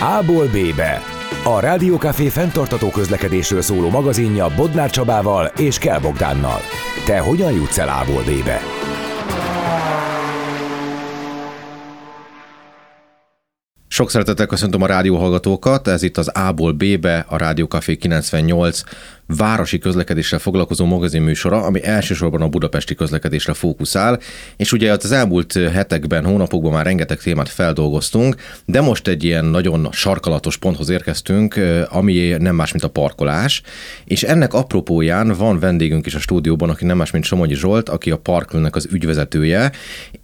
A-ból B-be. A Rádiókafé fenntartató közlekedésről szóló magazinja Bodnár Csabával és Kell Bogdánnal. Te hogyan jutsz el A-ból B-be? Sok szeretettel köszöntöm a rádióhallgatókat, ez itt az A-ból B-be, a Rádiókafé 98 városi közlekedéssel foglalkozó magazin műsora, ami elsősorban a budapesti közlekedésre fókuszál, és ugye az elmúlt hetekben, hónapokban már rengeteg témát feldolgoztunk, de most egy ilyen nagyon sarkalatos ponthoz érkeztünk, ami nem más, mint a parkolás, és ennek apropóján van vendégünk is a stúdióban, aki nem más, mint Somogyi Zsolt, aki a Parkülnek az ügyvezetője,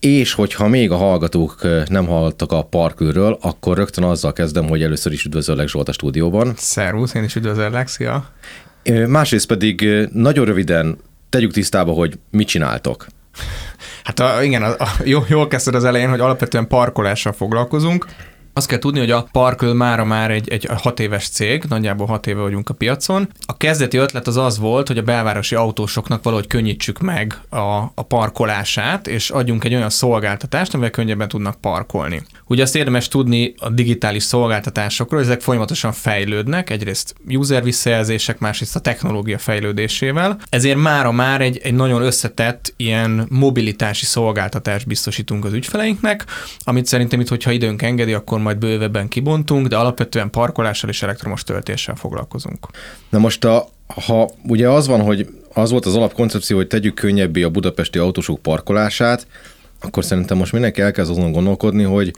és hogyha még a hallgatók nem hallottak a Parkülről, akkor rögtön azzal kezdem, hogy először is üdvözöllek Zsolt a stúdióban. Szervusz, én is üdvözöllek, szia! Másrészt pedig nagyon röviden tegyük tisztába, hogy mit csináltok. Hát a, igen, a, a, jó, jól kezdted az elején, hogy alapvetően parkolással foglalkozunk. Azt kell tudni, hogy a Parkül mára már egy, egy hat éves cég, nagyjából hat éve vagyunk a piacon. A kezdeti ötlet az az volt, hogy a belvárosi autósoknak valahogy könnyítsük meg a, a parkolását, és adjunk egy olyan szolgáltatást, amivel könnyebben tudnak parkolni. Ugye azt érdemes tudni a digitális szolgáltatásokról, ezek folyamatosan fejlődnek, egyrészt user visszajelzések, másrészt a technológia fejlődésével. Ezért mára már egy, egy nagyon összetett ilyen mobilitási szolgáltatást biztosítunk az ügyfeleinknek, amit szerintem itt, hogyha időnk engedi, akkor majd bővebben kibontunk, de alapvetően parkolással és elektromos töltéssel foglalkozunk. Na most a, ha ugye az van, hogy az volt az alapkoncepció, hogy tegyük könnyebbé a budapesti autósok parkolását, akkor szerintem most mindenki elkezd azon gondolkodni, hogy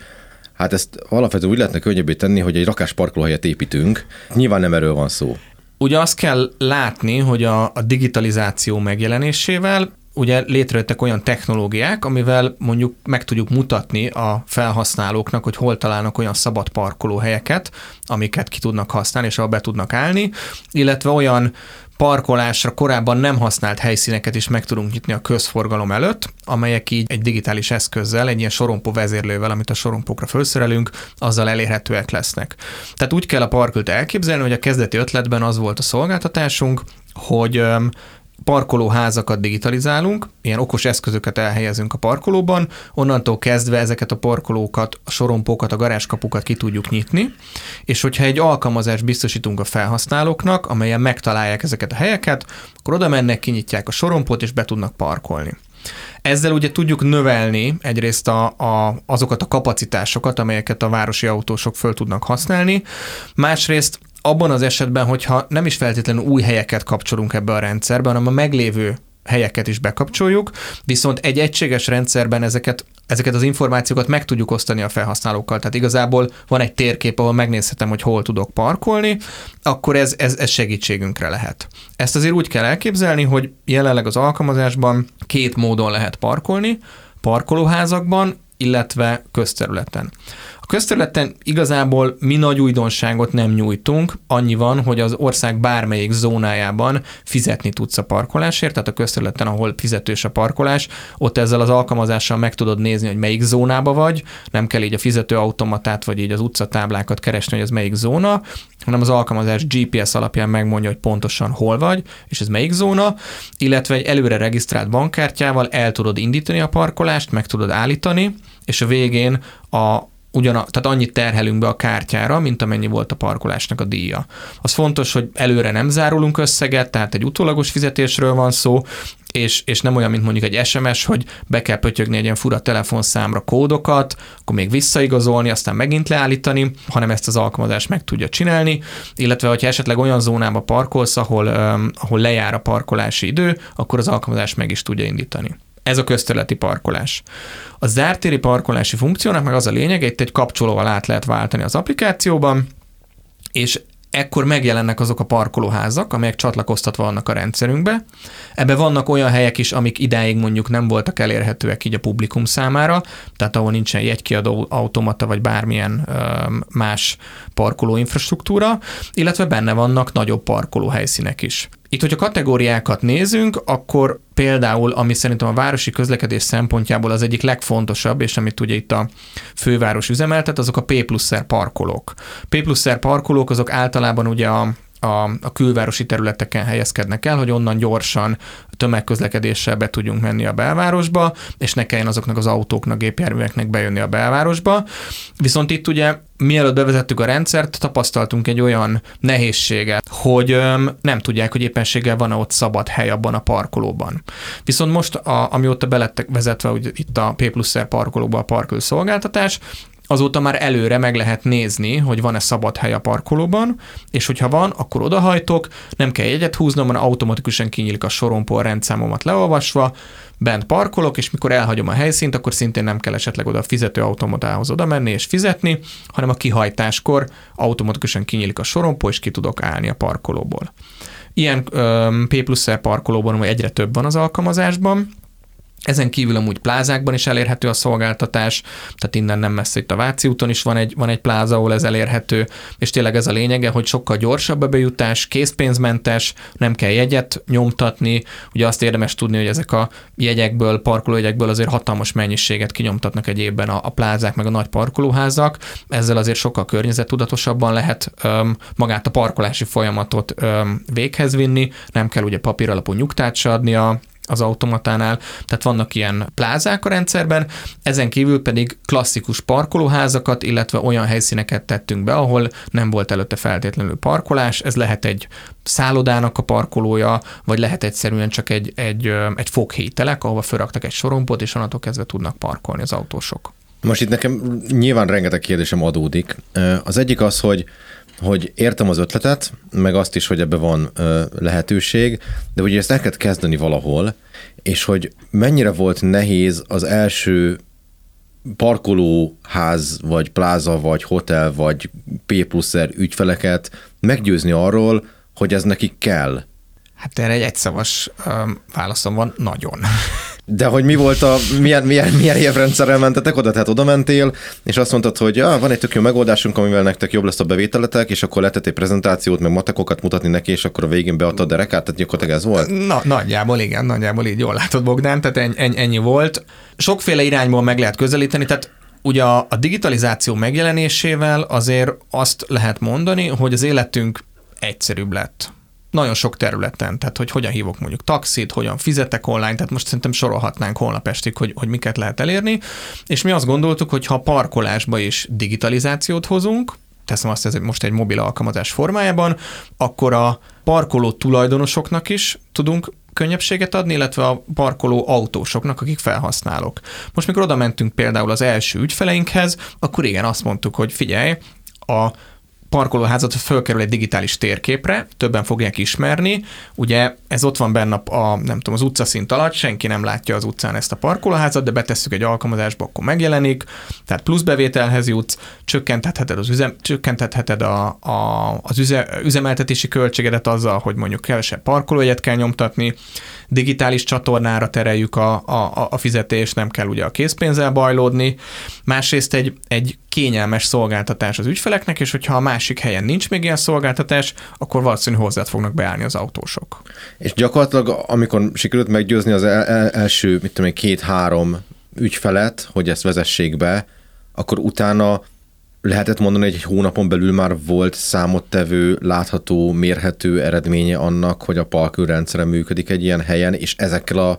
hát ezt alapvetően úgy lehetne könnyebbé tenni, hogy egy rakás parkolóhelyet építünk. Nyilván nem erről van szó. Ugye azt kell látni, hogy a, a digitalizáció megjelenésével ugye létrejöttek olyan technológiák, amivel mondjuk meg tudjuk mutatni a felhasználóknak, hogy hol találnak olyan szabad parkolóhelyeket, amiket ki tudnak használni, és ahol be tudnak állni, illetve olyan parkolásra korábban nem használt helyszíneket is meg tudunk nyitni a közforgalom előtt, amelyek így egy digitális eszközzel, egy ilyen sorompó vezérlővel, amit a sorompókra felszerelünk, azzal elérhetőek lesznek. Tehát úgy kell a parkült elképzelni, hogy a kezdeti ötletben az volt a szolgáltatásunk, hogy parkolóházakat digitalizálunk, ilyen okos eszközöket elhelyezünk a parkolóban, onnantól kezdve ezeket a parkolókat, a sorompókat, a garázskapukat ki tudjuk nyitni, és hogyha egy alkalmazást biztosítunk a felhasználóknak, amelyen megtalálják ezeket a helyeket, akkor oda mennek, kinyitják a sorompót, és be tudnak parkolni. Ezzel ugye tudjuk növelni egyrészt a, a, azokat a kapacitásokat, amelyeket a városi autósok föl tudnak használni, másrészt abban az esetben, hogyha nem is feltétlenül új helyeket kapcsolunk ebbe a rendszerbe, hanem a meglévő helyeket is bekapcsoljuk, viszont egy egységes rendszerben ezeket, ezeket az információkat meg tudjuk osztani a felhasználókkal. Tehát igazából van egy térkép, ahol megnézhetem, hogy hol tudok parkolni, akkor ez, ez, ez segítségünkre lehet. Ezt azért úgy kell elképzelni, hogy jelenleg az alkalmazásban két módon lehet parkolni, parkolóházakban, illetve közterületen. A közterületen igazából mi nagy újdonságot nem nyújtunk, annyi van, hogy az ország bármelyik zónájában fizetni tudsz a parkolásért, tehát a közterületen, ahol fizetős a parkolás, ott ezzel az alkalmazással meg tudod nézni, hogy melyik zónába vagy, nem kell így a fizetőautomatát vagy így az utcatáblákat keresni, hogy ez melyik zóna, hanem az alkalmazás GPS alapján megmondja, hogy pontosan hol vagy, és ez melyik zóna, illetve egy előre regisztrált bankkártyával el tudod indítani a parkolást, meg tudod állítani, és a végén a, ugyan, tehát annyit terhelünk be a kártyára, mint amennyi volt a parkolásnak a díja. Az fontos, hogy előre nem zárulunk összeget, tehát egy utólagos fizetésről van szó, és, és nem olyan, mint mondjuk egy SMS, hogy be kell pötyögni egy ilyen fura telefonszámra kódokat, akkor még visszaigazolni, aztán megint leállítani, hanem ezt az alkalmazás meg tudja csinálni, illetve hogyha esetleg olyan zónába parkolsz, ahol, ahol lejár a parkolási idő, akkor az alkalmazás meg is tudja indítani. Ez a közterületi parkolás. A zártéri parkolási funkciónak meg az a lényeg, itt egy kapcsolóval át lehet váltani az applikációban, és ekkor megjelennek azok a parkolóházak, amelyek csatlakoztatva vannak a rendszerünkbe. Ebbe vannak olyan helyek is, amik idáig mondjuk nem voltak elérhetőek így a publikum számára, tehát ahol nincsen jegykiadó automata vagy bármilyen ö, más parkoló infrastruktúra, illetve benne vannak nagyobb parkolóhelyszínek is. Itt, hogyha kategóriákat nézünk, akkor például, ami szerintem a városi közlekedés szempontjából az egyik legfontosabb, és amit ugye itt a főváros üzemeltet, azok a P plusz parkolók. P plusz parkolók azok általában ugye a, a, a külvárosi területeken helyezkednek el, hogy onnan gyorsan tömegközlekedéssel be tudjunk menni a belvárosba, és ne kelljen azoknak az autóknak, gépjárműveknek bejönni a belvárosba. Viszont itt ugye mielőtt bevezettük a rendszert, tapasztaltunk egy olyan nehézséget, hogy öm, nem tudják, hogy éppenséggel van-e ott szabad hely abban a parkolóban. Viszont most, a, amióta belettek vezetve hogy itt a P plusz R parkolóba a parkül szolgáltatás, azóta már előre meg lehet nézni, hogy van-e szabad hely a parkolóban, és hogyha van, akkor odahajtok, nem kell jegyet húznom, hanem automatikusan kinyílik a sorompó a rendszámomat leolvasva, bent parkolok, és mikor elhagyom a helyszínt, akkor szintén nem kell esetleg oda a fizetőautomatához oda menni és fizetni, hanem a kihajtáskor automatikusan kinyílik a sorompó, és ki tudok állni a parkolóból. Ilyen P plusz parkolóban egyre több van az alkalmazásban, ezen kívül amúgy plázákban is elérhető a szolgáltatás, tehát innen nem messze itt a Váci úton is van egy, van egy pláza, ahol ez elérhető, és tényleg ez a lényege, hogy sokkal gyorsabb a bejutás, készpénzmentes, nem kell jegyet nyomtatni, ugye azt érdemes tudni, hogy ezek a jegyekből, parkolójegyekből azért hatalmas mennyiséget kinyomtatnak egy évben a, a plázák, meg a nagy parkolóházak, ezzel azért sokkal környezettudatosabban lehet öm, magát a parkolási folyamatot öm, véghez vinni, nem kell ugye papíralapú nyugtát se a, az automatánál, tehát vannak ilyen plázák a rendszerben, ezen kívül pedig klasszikus parkolóházakat, illetve olyan helyszíneket tettünk be, ahol nem volt előtte feltétlenül parkolás, ez lehet egy szállodának a parkolója, vagy lehet egyszerűen csak egy, egy, egy foghítelek, ahova felraktak egy sorompot, és onnantól kezdve tudnak parkolni az autósok. Most itt nekem nyilván rengeteg kérdésem adódik. Az egyik az, hogy hogy értem az ötletet, meg azt is, hogy ebbe van ö, lehetőség, de ugye ezt el kell kezdeni valahol, és hogy mennyire volt nehéz az első parkolóház, vagy pláza, vagy hotel, vagy P pluszer ügyfeleket meggyőzni arról, hogy ez nekik kell. Hát erre egy egyszavas um, válaszom van, nagyon. De hogy mi volt a, milyen, milyen, milyen évrendszerrel mentetek oda? Tehát oda mentél, és azt mondtad, hogy ja, van egy tök jó megoldásunk, amivel nektek jobb lesz a bevételetek, és akkor letett egy prezentációt, meg matekokat mutatni neki, és akkor a végén beadtad a rekát, tehát gyakorlatilag ez volt? Na, nagyjából igen, nagyjából így jól látod Bogdán, tehát ennyi, ennyi volt. Sokféle irányból meg lehet közelíteni, tehát Ugye a, a digitalizáció megjelenésével azért azt lehet mondani, hogy az életünk egyszerűbb lett nagyon sok területen, tehát hogy hogyan hívok mondjuk taxit, hogyan fizetek online, tehát most szerintem sorolhatnánk holnap estig, hogy, hogy miket lehet elérni, és mi azt gondoltuk, hogy ha parkolásba is digitalizációt hozunk, teszem azt, ez most egy mobil alkalmazás formájában, akkor a parkoló tulajdonosoknak is tudunk könnyebbséget adni, illetve a parkoló autósoknak, akik felhasználók. Most, mikor oda mentünk például az első ügyfeleinkhez, akkor igen, azt mondtuk, hogy figyelj, a parkolóházat fölkerül egy digitális térképre, többen fogják ismerni. Ugye ez ott van benne a, nem tudom, az utcaszint alatt, senki nem látja az utcán ezt a parkolóházat, de betesszük egy alkalmazásba, akkor megjelenik, tehát plusz bevételhez jutsz, csökkentheted az, üzem, csökkentheted a, a, az üze, üzemeltetési költségedet azzal, hogy mondjuk kevesebb parkolójegyet kell nyomtatni, digitális csatornára tereljük a, a, a fizetést, nem kell ugye a készpénzzel bajlódni. Másrészt egy, egy kényelmes szolgáltatás az ügyfeleknek, és hogyha a másik helyen nincs még ilyen szolgáltatás, akkor valószínűleg hozzá fognak beállni az autósok. És gyakorlatilag, amikor sikerült meggyőzni az el, el, első, mit tudom két-három ügyfelet, hogy ezt vezessék be, akkor utána lehetett mondani, hogy egy hónapon belül már volt számottevő, látható, mérhető eredménye annak, hogy a Palkül rendszere működik egy ilyen helyen, és ezekkel a,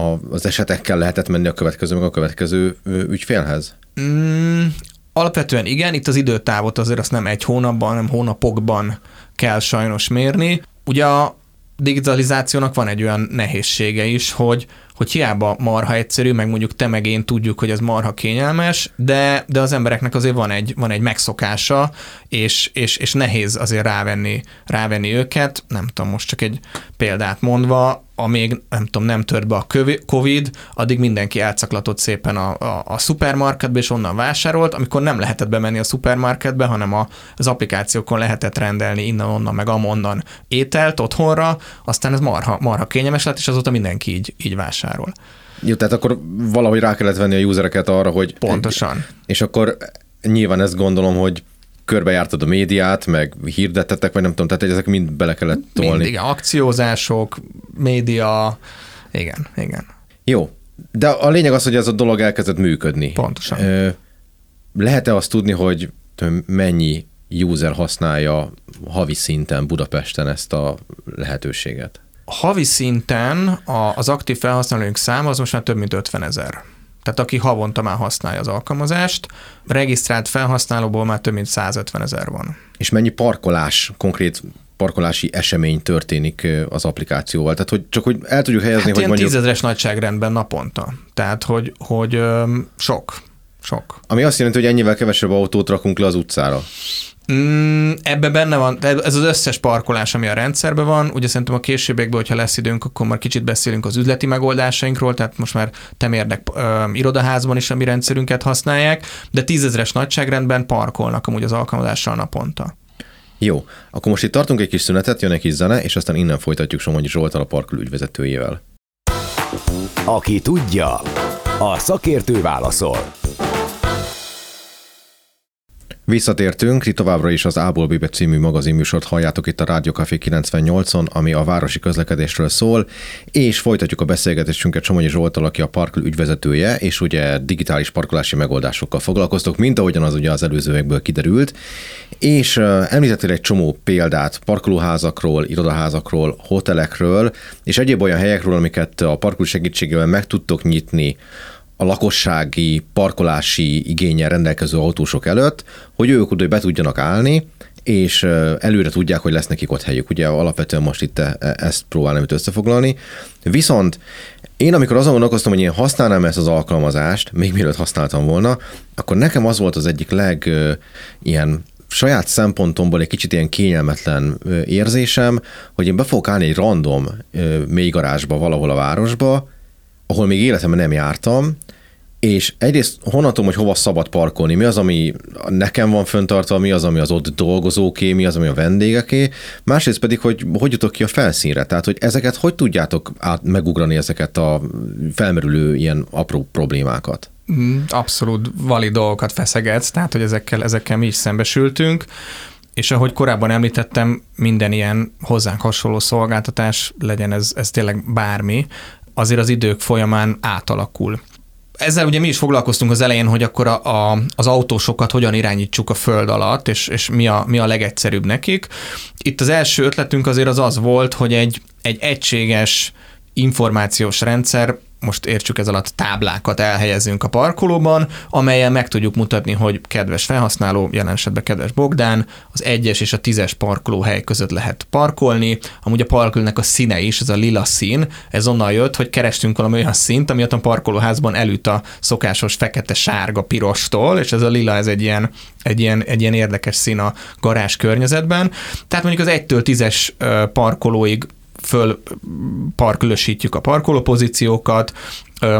a, az esetekkel lehetett menni a következő, meg a következő ügyfélhez? Mm, alapvetően igen, itt az időtávot azért azt nem egy hónapban, hanem hónapokban kell sajnos mérni. Ugye a digitalizációnak van egy olyan nehézsége is, hogy hogy hiába marha egyszerű, meg mondjuk te meg én tudjuk, hogy ez marha kényelmes, de, de az embereknek azért van egy, van egy megszokása, és, és, és nehéz azért rávenni, rávenni őket. Nem tudom, most csak egy példát mondva, amíg nem tudom, nem tört be a Covid, addig mindenki elcaklatott szépen a, a, a szupermarketbe, és onnan vásárolt, amikor nem lehetett bemenni a szupermarketbe, hanem a, az applikációkon lehetett rendelni innen-onnan, meg amonnan ételt otthonra, aztán ez marha, marha kényelmes lett, és azóta mindenki így, így vásárol. Jó, tehát akkor valahogy rá kellett venni a usereket arra, hogy... Pontosan. És akkor nyilván ezt gondolom, hogy körbejártad a médiát, meg hirdettetek, vagy nem tudom, tehát ezek mind bele kellett tolni. Mind, igen, akciózások, média, igen, igen. Jó, de a lényeg az, hogy ez a dolog elkezdett működni. Pontosan. Lehet-e azt tudni, hogy mennyi user használja havi szinten Budapesten ezt a lehetőséget? Havi szinten az aktív felhasználóink száma az most már több mint 50 ezer. Tehát aki havonta már használja az alkalmazást, regisztrált felhasználóból már több mint 150 ezer van. És mennyi parkolás, konkrét parkolási esemény történik az applikációval? Tehát, hogy csak hogy el tudjuk helyezni, hát hogy ilyen mondjuk... tízezres nagyságrendben naponta. Tehát, hogy, hogy sok. Sok. Ami azt jelenti, hogy ennyivel kevesebb autót rakunk le az utcára. Mm, ebbe benne van, ez az összes parkolás, ami a rendszerben van. Ugye szerintem a későbbiekben, hogyha lesz időnk, akkor már kicsit beszélünk az üzleti megoldásainkról, tehát most már temérdek ö, irodaházban is a mi rendszerünket használják, de tízezres nagyságrendben parkolnak amúgy az alkalmazással naponta. Jó, akkor most itt tartunk egy kis szünetet, jön egy kis zene, és aztán innen folytatjuk Somogyi Zsoltal a parkoló ügyvezetőjével. Aki tudja, a szakértő válaszol. Visszatértünk, itt továbbra is az Ából Bibe című magazinműsort halljátok itt a Rádió Café 98-on, ami a városi közlekedésről szól, és folytatjuk a beszélgetésünket Somogyi Zsoltal, aki a Parkl ügyvezetője, és ugye digitális parkolási megoldásokkal foglalkoztok, mint ahogyan az ugye az előzőekből kiderült, és említettél egy csomó példát parkolóházakról, irodaházakról, hotelekről, és egyéb olyan helyekről, amiket a parkoló segítségével meg tudtok nyitni, a lakossági parkolási igényel rendelkező autósok előtt, hogy ők oda be tudjanak állni, és előre tudják, hogy lesz nekik ott helyük. Ugye alapvetően most itt e, e, ezt próbálnám itt összefoglalni. Viszont én amikor azon gondolkoztam, hogy én használnám ezt az alkalmazást, még mielőtt használtam volna, akkor nekem az volt az egyik leg ilyen saját szempontomból egy kicsit ilyen kényelmetlen érzésem, hogy én be fogok állni egy random mélygarázsba valahol a városba, ahol még életemben nem jártam, és egyrészt honnan tudom, hogy hova szabad parkolni, mi az, ami nekem van föntartva, mi az, ami az ott dolgozóké, mi az, ami a vendégeké, másrészt pedig, hogy hogy jutok ki a felszínre, tehát hogy ezeket hogy tudjátok át megugrani ezeket a felmerülő ilyen apró problémákat? Mm, abszolút valid dolgokat feszegetsz, tehát hogy ezekkel, ezekkel mi is szembesültünk, és ahogy korábban említettem, minden ilyen hozzánk hasonló szolgáltatás, legyen ez, ez tényleg bármi, azért az idők folyamán átalakul. Ezzel ugye mi is foglalkoztunk az elején, hogy akkor a, a, az autósokat hogyan irányítsuk a föld alatt, és, és mi, a, mi a legegyszerűbb nekik. Itt az első ötletünk azért az az volt, hogy egy, egy egységes információs rendszer most értsük ez alatt táblákat elhelyezünk a parkolóban, amelyen meg tudjuk mutatni, hogy kedves felhasználó, jelen esetben kedves Bogdán, az egyes és a tízes parkolóhely között lehet parkolni. Amúgy a parkolónak a színe is, ez a lila szín, ez onnan jött, hogy kerestünk valami olyan szint, ami a parkolóházban elüt a szokásos fekete, sárga, pirostól, és ez a lila, ez egy ilyen, egy ilyen, egy ilyen érdekes szín a garázs környezetben. Tehát mondjuk az 1-től 10-es parkolóig föl parkülösítjük a parkolópozíciókat,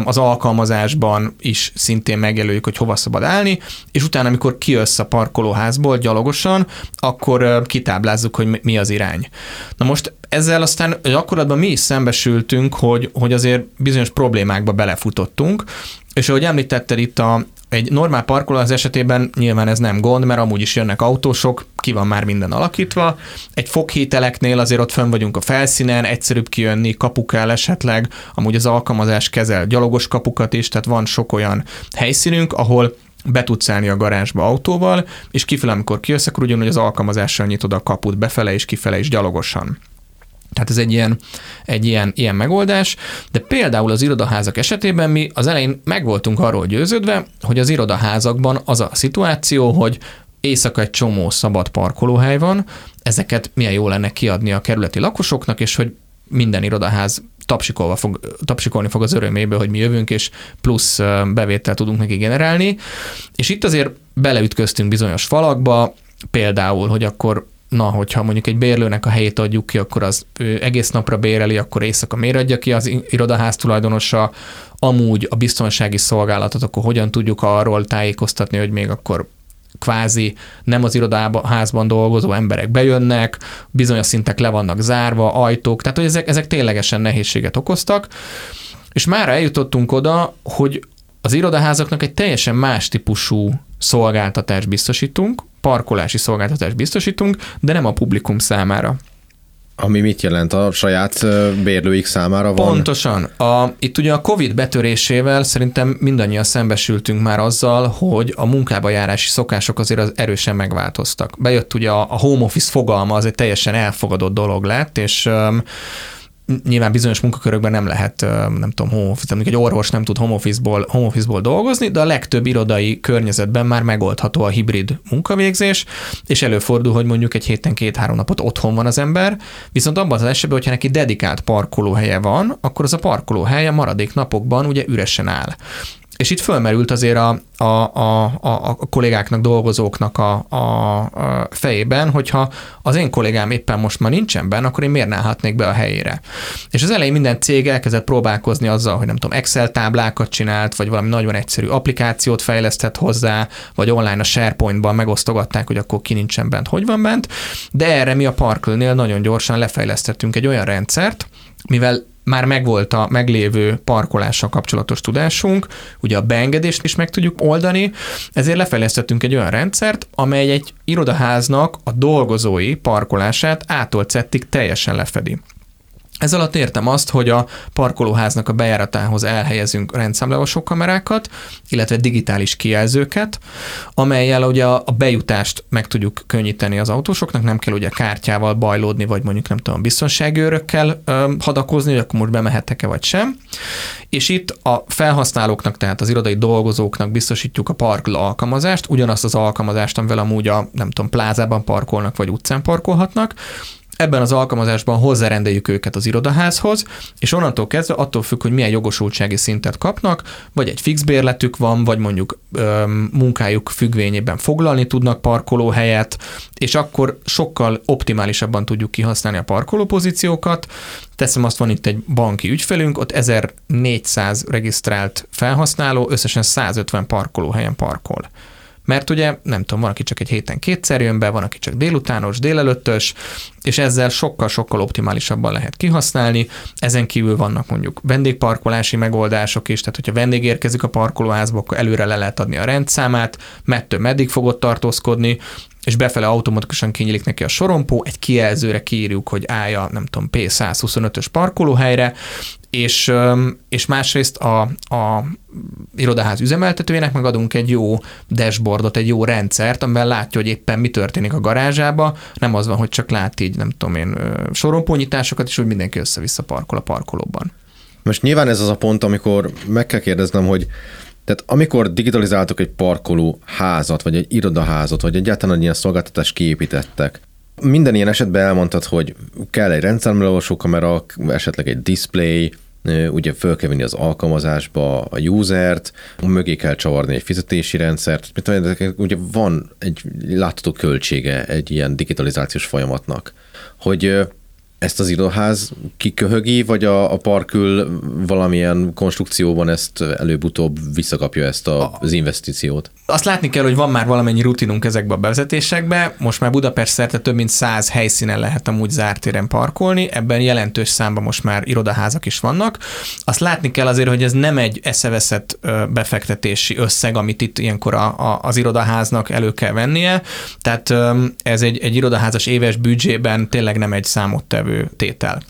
az alkalmazásban is szintén megjelöljük, hogy hova szabad állni, és utána, amikor kijössz a parkolóházból gyalogosan, akkor kitáblázzuk, hogy mi az irány. Na most ezzel aztán gyakorlatban mi is szembesültünk, hogy, hogy azért bizonyos problémákba belefutottunk, és ahogy említetted itt a, egy normál parkoló az esetében nyilván ez nem gond, mert amúgy is jönnek autósok, ki van már minden alakítva. Egy foghételeknél azért ott fönn vagyunk a felszínen, egyszerűbb kijönni, kapuk el esetleg, amúgy az alkalmazás kezel gyalogos kapukat is, tehát van sok olyan helyszínünk, ahol be tudsz állni a garázsba autóval, és kifele, amikor kijössz, akkor ugyanúgy az alkalmazással nyitod a kaput befele és kifele is gyalogosan. Tehát ez egy ilyen, egy ilyen, ilyen megoldás, de például az irodaházak esetében mi az elején meg voltunk arról győződve, hogy az irodaházakban az a szituáció, hogy éjszaka egy csomó szabad parkolóhely van, ezeket milyen jó lenne kiadni a kerületi lakosoknak, és hogy minden irodaház tapsikolva fog, tapsikolni fog az öröméből, hogy mi jövünk, és plusz bevételt tudunk neki generálni. És itt azért beleütköztünk bizonyos falakba, például, hogy akkor na, hogyha mondjuk egy bérlőnek a helyét adjuk ki, akkor az ő egész napra béreli, akkor éjszaka miért adja ki az irodaház tulajdonosa, amúgy a biztonsági szolgálatot, akkor hogyan tudjuk arról tájékoztatni, hogy még akkor kvázi nem az irodaházban dolgozó emberek bejönnek, bizonyos szintek le vannak zárva, ajtók, tehát hogy ezek, ezek ténylegesen nehézséget okoztak, és már eljutottunk oda, hogy az irodaházaknak egy teljesen más típusú szolgáltatást biztosítunk, parkolási szolgáltatást biztosítunk, de nem a publikum számára. Ami mit jelent a saját bérlőik számára van? Pontosan. A, itt ugye a COVID betörésével szerintem mindannyian szembesültünk már azzal, hogy a munkába járási szokások azért az erősen megváltoztak. Bejött ugye a, a home office fogalma, az egy teljesen elfogadott dolog lett, és um, nyilván bizonyos munkakörökben nem lehet, nem tudom, home office, egy orvos nem tud home office-ból, home office-ból dolgozni, de a legtöbb irodai környezetben már megoldható a hibrid munkavégzés, és előfordul, hogy mondjuk egy héten két-három napot otthon van az ember, viszont abban az esetben, hogyha neki dedikált parkolóhelye van, akkor az a parkolóhelye maradék napokban ugye üresen áll. És itt fölmerült azért a, a, a, a, kollégáknak, dolgozóknak a, a, a fejében, hogyha az én kollégám éppen most már nincsen benne, akkor én miért ne állhatnék be a helyére. És az elején minden cég elkezdett próbálkozni azzal, hogy nem tudom, Excel táblákat csinált, vagy valami nagyon egyszerű applikációt fejlesztett hozzá, vagy online a SharePoint-ban megosztogatták, hogy akkor ki nincsen bent, hogy van bent, de erre mi a Parkle-nél nagyon gyorsan lefejlesztettünk egy olyan rendszert, mivel már megvolt a meglévő parkolással kapcsolatos tudásunk, ugye a beengedést is meg tudjuk oldani, ezért lefejlesztettünk egy olyan rendszert, amely egy irodaháznak a dolgozói parkolását ától teljesen lefedi. Ez alatt értem azt, hogy a parkolóháznak a bejáratához elhelyezünk rendszámleolvasó kamerákat, illetve digitális kijelzőket, amelyel ugye a bejutást meg tudjuk könnyíteni az autósoknak, nem kell ugye kártyával bajlódni, vagy mondjuk nem tudom, biztonsági őrökkel ö, hadakozni, hogy akkor most bemehettek-e vagy sem. És itt a felhasználóknak, tehát az irodai dolgozóknak biztosítjuk a parkl alkalmazást, ugyanazt az alkalmazást, amivel amúgy a, nem tudom, plázában parkolnak, vagy utcán parkolhatnak, Ebben az alkalmazásban hozzárendeljük őket az irodaházhoz, és onnantól kezdve attól függ, hogy milyen jogosultsági szintet kapnak, vagy egy fix bérletük van, vagy mondjuk ö, munkájuk függvényében foglalni tudnak parkolóhelyet, és akkor sokkal optimálisabban tudjuk kihasználni a parkolópozíciókat. Teszem azt, van itt egy banki ügyfelünk, ott 1400 regisztrált felhasználó, összesen 150 parkolóhelyen parkol mert ugye nem tudom, van, aki csak egy héten kétszer jön be, van, aki csak délutános, délelőttös, és ezzel sokkal-sokkal optimálisabban lehet kihasználni. Ezen kívül vannak mondjuk vendégparkolási megoldások is, tehát hogyha vendég érkezik a parkolóházba, akkor előre le lehet adni a rendszámát, mettől meddig fogott tartózkodni, és befele automatikusan kinyílik neki a sorompó, egy kijelzőre kiírjuk, hogy állja, nem tudom, P125-ös parkolóhelyre, és, és másrészt a, a irodaház üzemeltetőjének megadunk egy jó dashboardot, egy jó rendszert, amiben látja, hogy éppen mi történik a garázsába, nem az van, hogy csak lát így, nem tudom én, sorompónyitásokat, és hogy mindenki össze-vissza parkol a parkolóban. Most nyilván ez az a pont, amikor meg kell kérdeznem, hogy tehát amikor digitalizáltok egy parkoló házat, vagy egy irodaházat, vagy egyáltalán egy ilyen szolgáltatást kiépítettek, minden ilyen esetben elmondtad, hogy kell egy rendszermelolvasó kamera, esetleg egy display, ugye föl kell venni az alkalmazásba a usert, mögé kell csavarni egy fizetési rendszert, ugye van egy látható költsége egy ilyen digitalizációs folyamatnak, hogy ezt az irodaház kiköhögi, vagy a, a parkül valamilyen konstrukcióban ezt előbb-utóbb visszakapja ezt a, az investíciót? Azt látni kell, hogy van már valamennyi rutinunk ezekbe a bevezetésekbe. Most már Budapest szerte több mint száz helyszínen lehet amúgy zárt téren parkolni, ebben jelentős számban most már irodaházak is vannak. Azt látni kell azért, hogy ez nem egy eszeveszett befektetési összeg, amit itt ilyenkor a, a, az irodaháznak elő kell vennie. Tehát ez egy, egy irodaházas éves büdzsében tényleg nem egy számottevő tétel.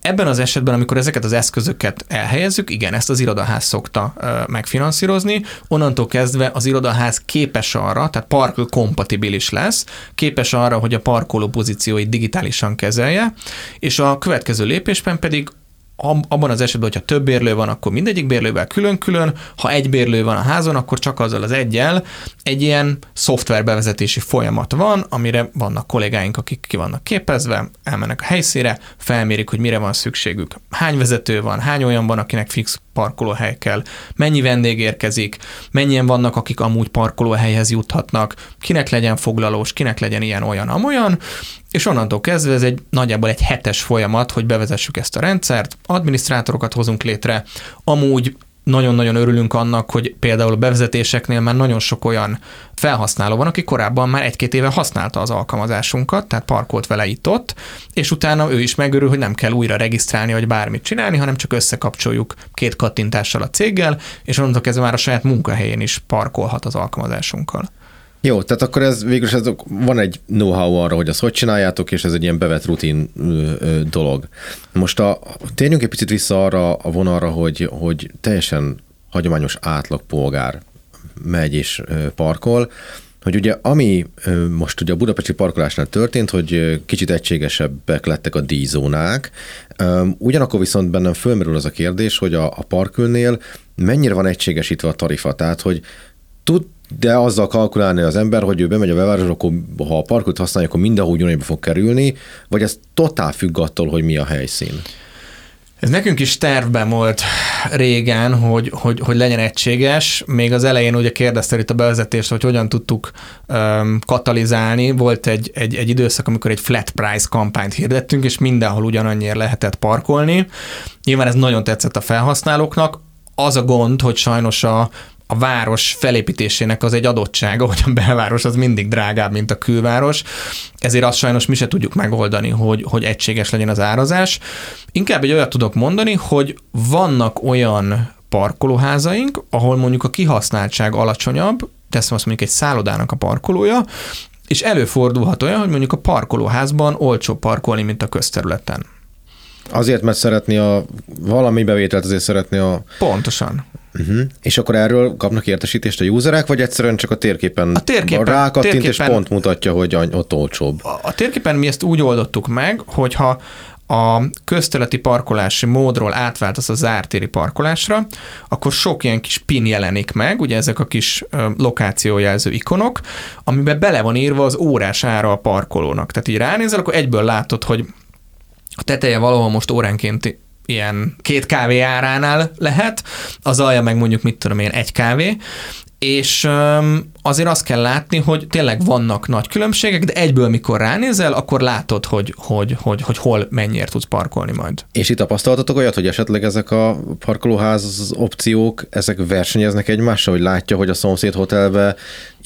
Ebben az esetben, amikor ezeket az eszközöket elhelyezzük, igen, ezt az irodaház szokta megfinanszírozni, onnantól kezdve az irodaház képes arra, tehát park kompatibilis lesz, képes arra, hogy a parkoló pozícióit digitálisan kezelje, és a következő lépésben pedig abban az esetben, hogyha több bérlő van, akkor mindegyik bérlővel külön-külön, ha egy bérlő van a házon, akkor csak azzal az egyel. Egy ilyen szoftverbevezetési folyamat van, amire vannak kollégáink, akik ki vannak képezve, elmennek a helyszíre, felmérik, hogy mire van szükségük, hány vezető van, hány olyan van, akinek fix parkolóhely kell, mennyi vendég érkezik, mennyien vannak, akik amúgy parkolóhelyhez juthatnak, kinek legyen foglalós, kinek legyen ilyen, olyan, amolyan, és onnantól kezdve ez egy nagyjából egy hetes folyamat, hogy bevezessük ezt a rendszert, adminisztrátorokat hozunk létre, amúgy nagyon-nagyon örülünk annak, hogy például a bevezetéseknél már nagyon sok olyan felhasználó van, aki korábban már egy-két éve használta az alkalmazásunkat, tehát parkolt vele itt-ott, és utána ő is megörül, hogy nem kell újra regisztrálni, vagy bármit csinálni, hanem csak összekapcsoljuk két kattintással a céggel, és onnantól kezdve már a saját munkahelyén is parkolhat az alkalmazásunkkal. Jó, tehát akkor ez végül ez van egy know-how arra, hogy azt hogy csináljátok, és ez egy ilyen bevett rutin ö, ö, dolog. Most a, térjünk egy picit vissza arra a vonalra, hogy, hogy teljesen hagyományos átlagpolgár megy és ö, parkol, hogy ugye ami most ugye a budapesti parkolásnál történt, hogy kicsit egységesebbek lettek a díjzónák, ugyanakkor viszont bennem fölmerül az a kérdés, hogy a, a parkülnél mennyire van egységesítve a tarifa, tehát hogy tud de azzal kalkulálni az ember, hogy ő bemegy a belvárosba, akkor ha a parkot használja, akkor mindenhol ugyanúgy fog kerülni, vagy ez totál függ attól, hogy mi a helyszín? Ez nekünk is tervben volt régen, hogy, hogy, hogy legyen egységes. Még az elején ugye kérdezte itt a bevezetést, hogy hogyan tudtuk um, katalizálni. Volt egy, egy, egy időszak, amikor egy flat price kampányt hirdettünk, és mindenhol ugyanannyiért lehetett parkolni. Nyilván ez nagyon tetszett a felhasználóknak. Az a gond, hogy sajnos a, a város felépítésének az egy adottsága, hogy a belváros az mindig drágább, mint a külváros, ezért azt sajnos mi se tudjuk megoldani, hogy, hogy egységes legyen az árazás. Inkább egy olyat tudok mondani, hogy vannak olyan parkolóházaink, ahol mondjuk a kihasználtság alacsonyabb, teszem azt mondjuk egy szállodának a parkolója, és előfordulhat olyan, hogy mondjuk a parkolóházban olcsó parkolni, mint a közterületen. Azért, mert szeretni a valami bevételt, azért szeretni a... Pontosan. Uh-huh. És akkor erről kapnak értesítést a userek, vagy egyszerűen csak a térképen, a térképen rákattint, térképen, és pont mutatja, hogy ott olcsóbb? A, a térképen mi ezt úgy oldottuk meg, hogyha a közteleti parkolási módról átváltasz a zártéri parkolásra, akkor sok ilyen kis pin jelenik meg, ugye ezek a kis lokációjelző ikonok, amiben bele van írva az órás ára a parkolónak. Tehát így ránézel, akkor egyből látod, hogy a teteje valahol most óránként ilyen két kávé áránál lehet, az alja meg mondjuk mit tudom én, egy kávé, és azért azt kell látni, hogy tényleg vannak nagy különbségek, de egyből, mikor ránézel, akkor látod, hogy, hogy, hogy, hogy hol mennyiért tudsz parkolni majd. És itt tapasztaltatok olyat, hogy esetleg ezek a parkolóház opciók, ezek versenyeznek egymással, hogy látja, hogy a szomszéd hotelbe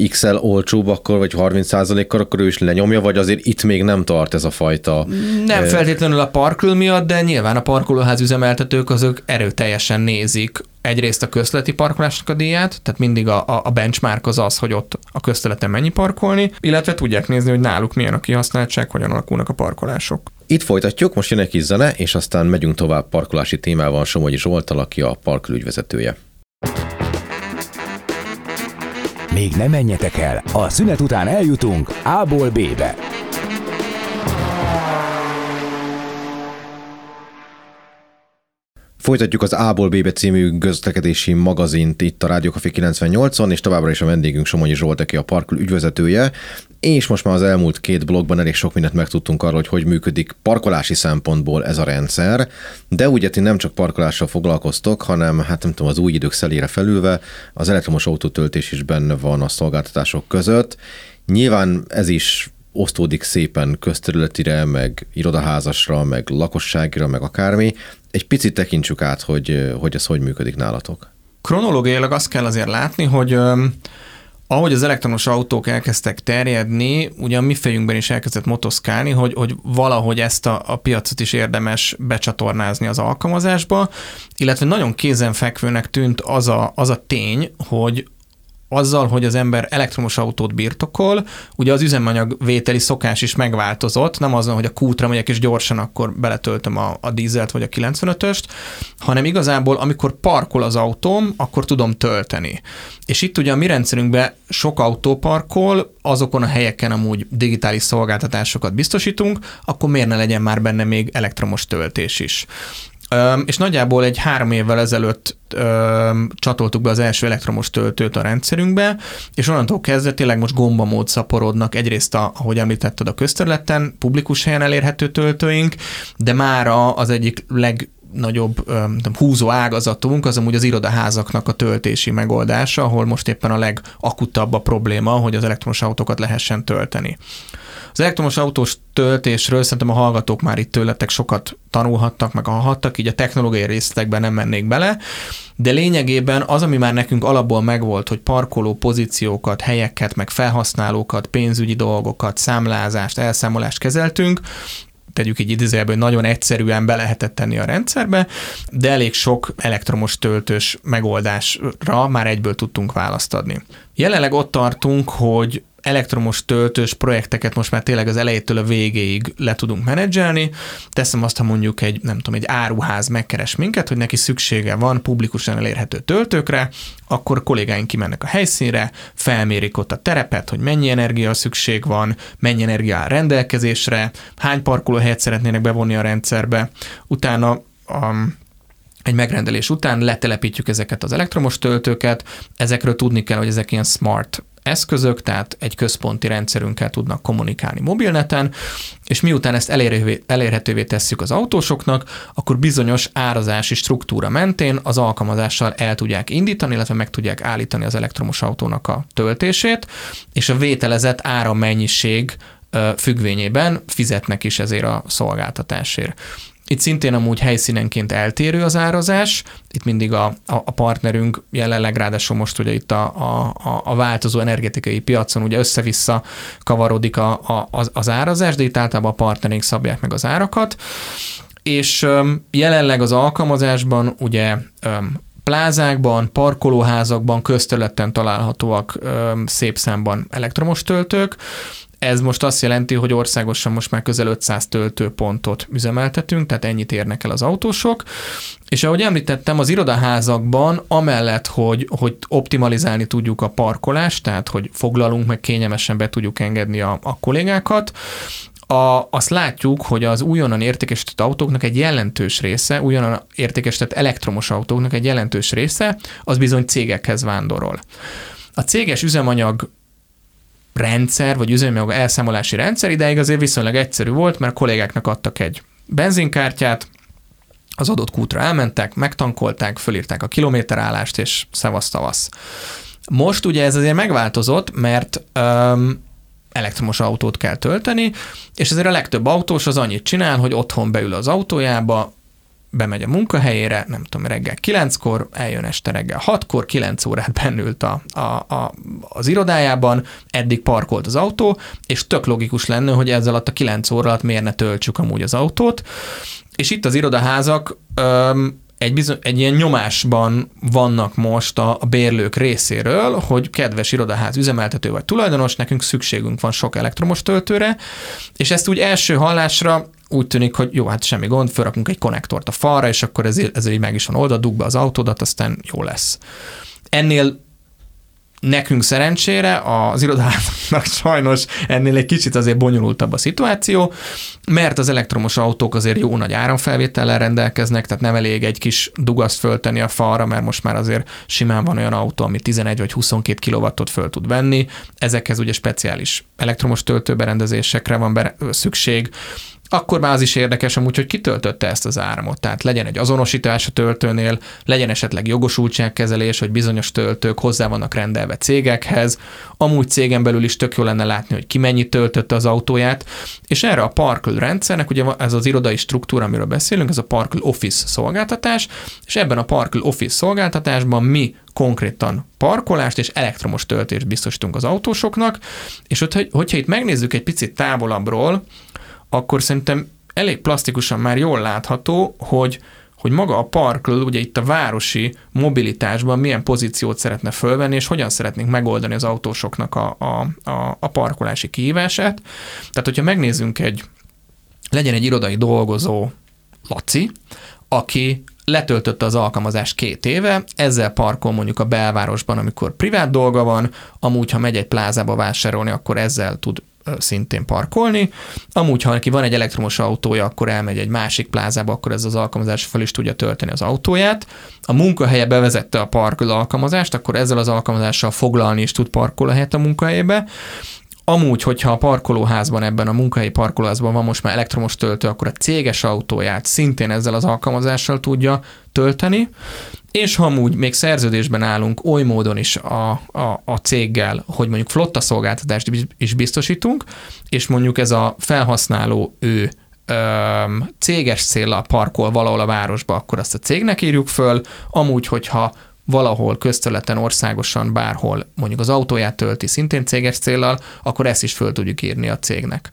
XL olcsóbb akkor, vagy 30%-kal, akkor ő is lenyomja, vagy azért itt még nem tart ez a fajta... Nem feltétlenül a parkül miatt, de nyilván a parkolóház üzemeltetők azok erőteljesen nézik egyrészt a közleti parkolásnak a díját, tehát mindig a, a benchmark az az, hogy ott a közteleten mennyi parkolni, illetve tudják nézni, hogy náluk milyen a kihasználtság, hogyan alakulnak a parkolások. Itt folytatjuk, most jön egy kis zene, és aztán megyünk tovább parkolási témával Somogyi Zsoltal, aki a parkolügyvezetője. Még nem menjetek el, a szünet után eljutunk A-ból B-be. Folytatjuk az A-ból B-be című közlekedési magazint itt a Rádió Café 98-on, és továbbra is a vendégünk Somonyi Zsolt, aki a parkül ügyvezetője, és most már az elmúlt két blogban elég sok mindent megtudtunk arról, hogy hogy működik parkolási szempontból ez a rendszer, de ugye ti nem csak parkolással foglalkoztok, hanem hát nem tudom, az új idők szelére felülve az elektromos autótöltés is benne van a szolgáltatások között. Nyilván ez is osztódik szépen közterületire, meg irodaházasra, meg lakosságira, meg akármi. Egy picit tekintsük át, hogy, hogy ez hogy működik nálatok. Kronológiailag azt kell azért látni, hogy ahogy az elektromos autók elkezdtek terjedni, ugye a mi fejünkben is elkezdett motoszkálni, hogy, hogy valahogy ezt a, a piacot is érdemes becsatornázni az alkalmazásba, illetve nagyon kézenfekvőnek tűnt az a, az a tény, hogy azzal, hogy az ember elektromos autót birtokol, ugye az üzemanyag vételi szokás is megváltozott, nem azon, hogy a kútra megyek és gyorsan akkor beletöltöm a, a dízelt vagy a 95-öst, hanem igazából amikor parkol az autóm, akkor tudom tölteni. És itt ugye a mi rendszerünkben sok autó parkol, azokon a helyeken amúgy digitális szolgáltatásokat biztosítunk, akkor miért ne legyen már benne még elektromos töltés is. És nagyjából egy három évvel ezelőtt csatoltuk be az első elektromos töltőt a rendszerünkbe, és onnantól kezdve tényleg most gombamód szaporodnak egyrészt, a, ahogy említetted, a közterületen, publikus helyen elérhető töltőink, de már az egyik leg nagyobb tudom, húzó ágazatunk az amúgy az irodaházaknak a töltési megoldása, ahol most éppen a legakutabb a probléma, hogy az elektromos autókat lehessen tölteni. Az elektromos autós töltésről szerintem a hallgatók már itt tőletek sokat tanulhattak, meg hallhattak, így a technológiai részletekben nem mennék bele, de lényegében az, ami már nekünk alapból megvolt, hogy parkoló pozíciókat, helyeket, meg felhasználókat, pénzügyi dolgokat, számlázást, elszámolást kezeltünk, tegyük így idézőjelben, hogy nagyon egyszerűen be lehetett tenni a rendszerbe, de elég sok elektromos töltős megoldásra már egyből tudtunk választ adni. Jelenleg ott tartunk, hogy elektromos töltős projekteket most már tényleg az elejétől a végéig le tudunk menedzselni. Teszem azt, ha mondjuk egy, nem tudom, egy áruház megkeres minket, hogy neki szüksége van publikusan elérhető töltőkre, akkor kollégáink kimennek a helyszínre, felmérik ott a terepet, hogy mennyi energia szükség van, mennyi energia áll rendelkezésre, hány parkolóhelyet szeretnének bevonni a rendszerbe, utána a egy megrendelés után letelepítjük ezeket az elektromos töltőket, ezekről tudni kell, hogy ezek ilyen smart eszközök, tehát egy központi rendszerünkkel tudnak kommunikálni mobilneten, és miután ezt elérhetővé, elérhetővé tesszük az autósoknak, akkor bizonyos árazási struktúra mentén az alkalmazással el tudják indítani, illetve meg tudják állítani az elektromos autónak a töltését, és a vételezett árammennyiség függvényében fizetnek is ezért a szolgáltatásért. Itt szintén amúgy helyszínenként eltérő az árazás, itt mindig a, a, a partnerünk jelenleg ráadásul most ugye itt a, a, a változó energetikai piacon ugye össze-vissza kavarodik a, a, az, az árazás, de itt általában a partnerink szabják meg az árakat, és um, jelenleg az alkalmazásban ugye plázákban, parkolóházakban, közterületen találhatóak öm, szép számban elektromos töltők, ez most azt jelenti, hogy országosan most már közel 500 töltőpontot üzemeltetünk, tehát ennyit érnek el az autósok. És ahogy említettem, az irodaházakban amellett, hogy, hogy optimalizálni tudjuk a parkolást, tehát hogy foglalunk, meg kényelmesen be tudjuk engedni a, a kollégákat, a, azt látjuk, hogy az újonnan értékesített autóknak egy jelentős része, újonnan értékesített elektromos autóknak egy jelentős része, az bizony cégekhez vándorol. A céges üzemanyag rendszer, vagy üzemanyag elszámolási rendszer ideig azért viszonylag egyszerű volt, mert a kollégáknak adtak egy benzinkártyát, az adott kútra elmentek, megtankolták, fölírták a kilométerállást, és szevasz tavasz. Most ugye ez azért megváltozott, mert öm, elektromos autót kell tölteni, és ezért a legtöbb autós az annyit csinál, hogy otthon beül az autójába, bemegy a munkahelyére, nem tudom, reggel 9-kor, eljön este reggel 6-kor, 9 órát bennült a, a, a, az irodájában, eddig parkolt az autó, és tök logikus lenne, hogy ezzel alatt a 9 óra alatt miért ne töltsük amúgy az autót. És itt az irodaházak öm, egy, bizony, egy ilyen nyomásban vannak most a, a bérlők részéről, hogy kedves irodaház üzemeltető vagy tulajdonos, nekünk szükségünk van sok elektromos töltőre, és ezt úgy első hallásra úgy tűnik, hogy jó, hát semmi gond, felrakunk egy konnektort a falra, és akkor ez, ez így meg is van oldva, dug be az autódat, aztán jó lesz. Ennél nekünk szerencsére, az irodának sajnos ennél egy kicsit azért bonyolultabb a szituáció, mert az elektromos autók azért jó nagy áramfelvétellel rendelkeznek, tehát nem elég egy kis dugaszt föltenni a falra, mert most már azért simán van olyan autó, ami 11 vagy 22 kW-ot föl tud venni. Ezekhez ugye speciális elektromos töltőberendezésekre van szükség, akkor már az is érdekes amúgy, hogy kitöltötte ezt az áramot. Tehát legyen egy azonosítás a töltőnél, legyen esetleg jogosultságkezelés, hogy bizonyos töltők hozzá vannak rendelve cégekhez. Amúgy cégen belül is tök jó lenne látni, hogy ki mennyit töltötte az autóját. És erre a Parkle rendszernek, ugye ez az irodai struktúra, amiről beszélünk, ez a Parkle Office szolgáltatás, és ebben a Parkle Office szolgáltatásban mi konkrétan parkolást és elektromos töltést biztosítunk az autósoknak, és hogyha itt megnézzük egy picit távolabbról, akkor szerintem elég plastikusan már jól látható, hogy hogy maga a Parkl ugye itt a városi mobilitásban milyen pozíciót szeretne fölvenni, és hogyan szeretnénk megoldani az autósoknak a, a, a, a parkolási kihívását. Tehát, hogyha megnézzünk egy, legyen egy irodai dolgozó Laci, aki letöltötte az alkalmazást két éve, ezzel parkol mondjuk a belvárosban, amikor privát dolga van, amúgy, ha megy egy plázába vásárolni, akkor ezzel tud szintén parkolni. Amúgy, ha neki van egy elektromos autója, akkor elmegy egy másik plázába, akkor ez az alkalmazás fel is tudja tölteni az autóját. A munkahelye bevezette a parkoló alkalmazást, akkor ezzel az alkalmazással foglalni is tud parkolóhelyet a munkahelyébe. Amúgy, hogyha a parkolóházban, ebben a munkahelyi parkolóházban van most már elektromos töltő, akkor a céges autóját szintén ezzel az alkalmazással tudja tölteni, és ha amúgy még szerződésben állunk oly módon is a, a, a céggel, hogy mondjuk flotta szolgáltatást is biztosítunk, és mondjuk ez a felhasználó ő öm, céges célra parkol valahol a városba, akkor azt a cégnek írjuk föl, amúgy, hogyha valahol közterületen, országosan, bárhol mondjuk az autóját tölti szintén céges céllal, akkor ezt is föl tudjuk írni a cégnek.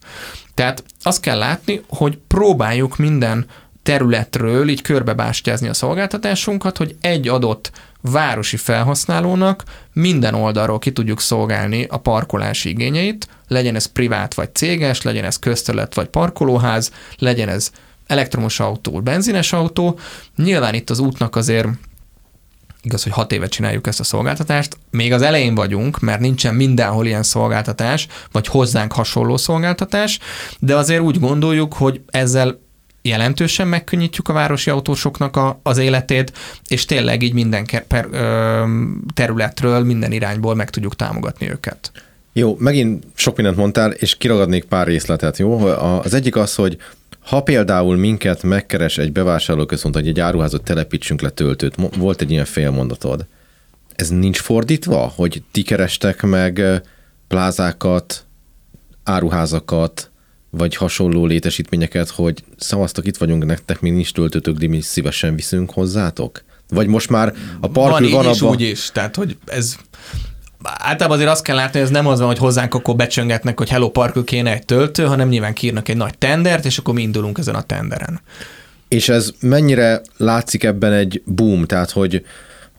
Tehát azt kell látni, hogy próbáljuk minden területről így körbebástyázni a szolgáltatásunkat, hogy egy adott városi felhasználónak minden oldalról ki tudjuk szolgálni a parkolási igényeit, legyen ez privát vagy céges, legyen ez közterület vagy parkolóház, legyen ez elektromos autó, benzines autó. Nyilván itt az útnak azért igaz, hogy hat éve csináljuk ezt a szolgáltatást, még az elején vagyunk, mert nincsen mindenhol ilyen szolgáltatás, vagy hozzánk hasonló szolgáltatás, de azért úgy gondoljuk, hogy ezzel jelentősen megkönnyítjük a városi autósoknak a, az életét, és tényleg így minden per, ö, területről, minden irányból meg tudjuk támogatni őket. Jó, megint sok mindent mondtál, és kiragadnék pár részletet, jó? Az egyik az, hogy ha például minket megkeres egy bevásárlóközpont, hogy egy áruházat telepítsünk le töltőt, volt egy ilyen félmondatod, ez nincs fordítva, hogy ti kerestek meg plázákat, áruházakat, vagy hasonló létesítményeket, hogy szavaztok, itt vagyunk, nektek még nincs töltőtök, de mi szívesen viszünk hozzátok? Vagy most már a parkül van, van is, úgy is, tehát hogy ez általában azért azt kell látni, hogy ez nem az van, hogy hozzánk akkor becsöngetnek, hogy Hello Parkül kéne egy töltő, hanem nyilván kírnak egy nagy tendert, és akkor mi indulunk ezen a tenderen. És ez mennyire látszik ebben egy boom, tehát hogy,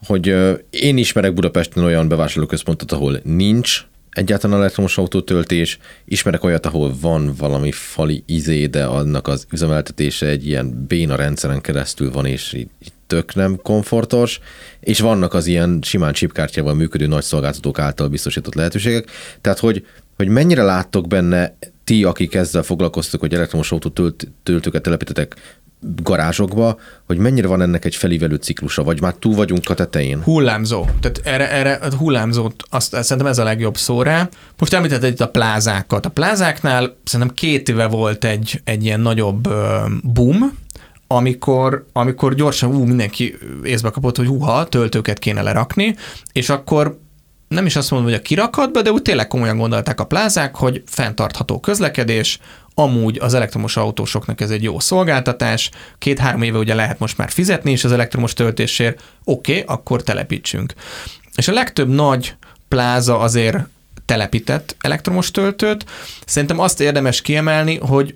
hogy én ismerek Budapesten olyan bevásárlóközpontot, ahol nincs egyáltalán elektromos autótöltés, ismerek olyat, ahol van valami fali izé, de annak az üzemeltetése egy ilyen béna rendszeren keresztül van, és így tök nem komfortos, és vannak az ilyen simán chipkártyával működő nagy szolgáltatók által biztosított lehetőségek. Tehát, hogy, hogy mennyire láttok benne ti, akik ezzel foglalkoztok, hogy elektromos autó tölt, töltőket telepítetek garázsokba, hogy mennyire van ennek egy felívelő ciklusa, vagy már túl vagyunk a tetején? Hullámzó. Tehát erre, erre a hullámzót, azt, szerintem ez a legjobb szó. Most említetted itt a plázákat. A plázáknál szerintem két éve volt egy, egy ilyen nagyobb boom, amikor, amikor gyorsan ú, mindenki észbe kapott, hogy húha, töltőket kéne lerakni, és akkor nem is azt mondom, hogy a kirakatba, de úgy tényleg komolyan gondolták a plázák, hogy fenntartható közlekedés, amúgy az elektromos autósoknak ez egy jó szolgáltatás, két-három éve ugye lehet most már fizetni is az elektromos töltésért, oké, okay, akkor telepítsünk. És a legtöbb nagy pláza azért telepített elektromos töltőt. Szerintem azt érdemes kiemelni, hogy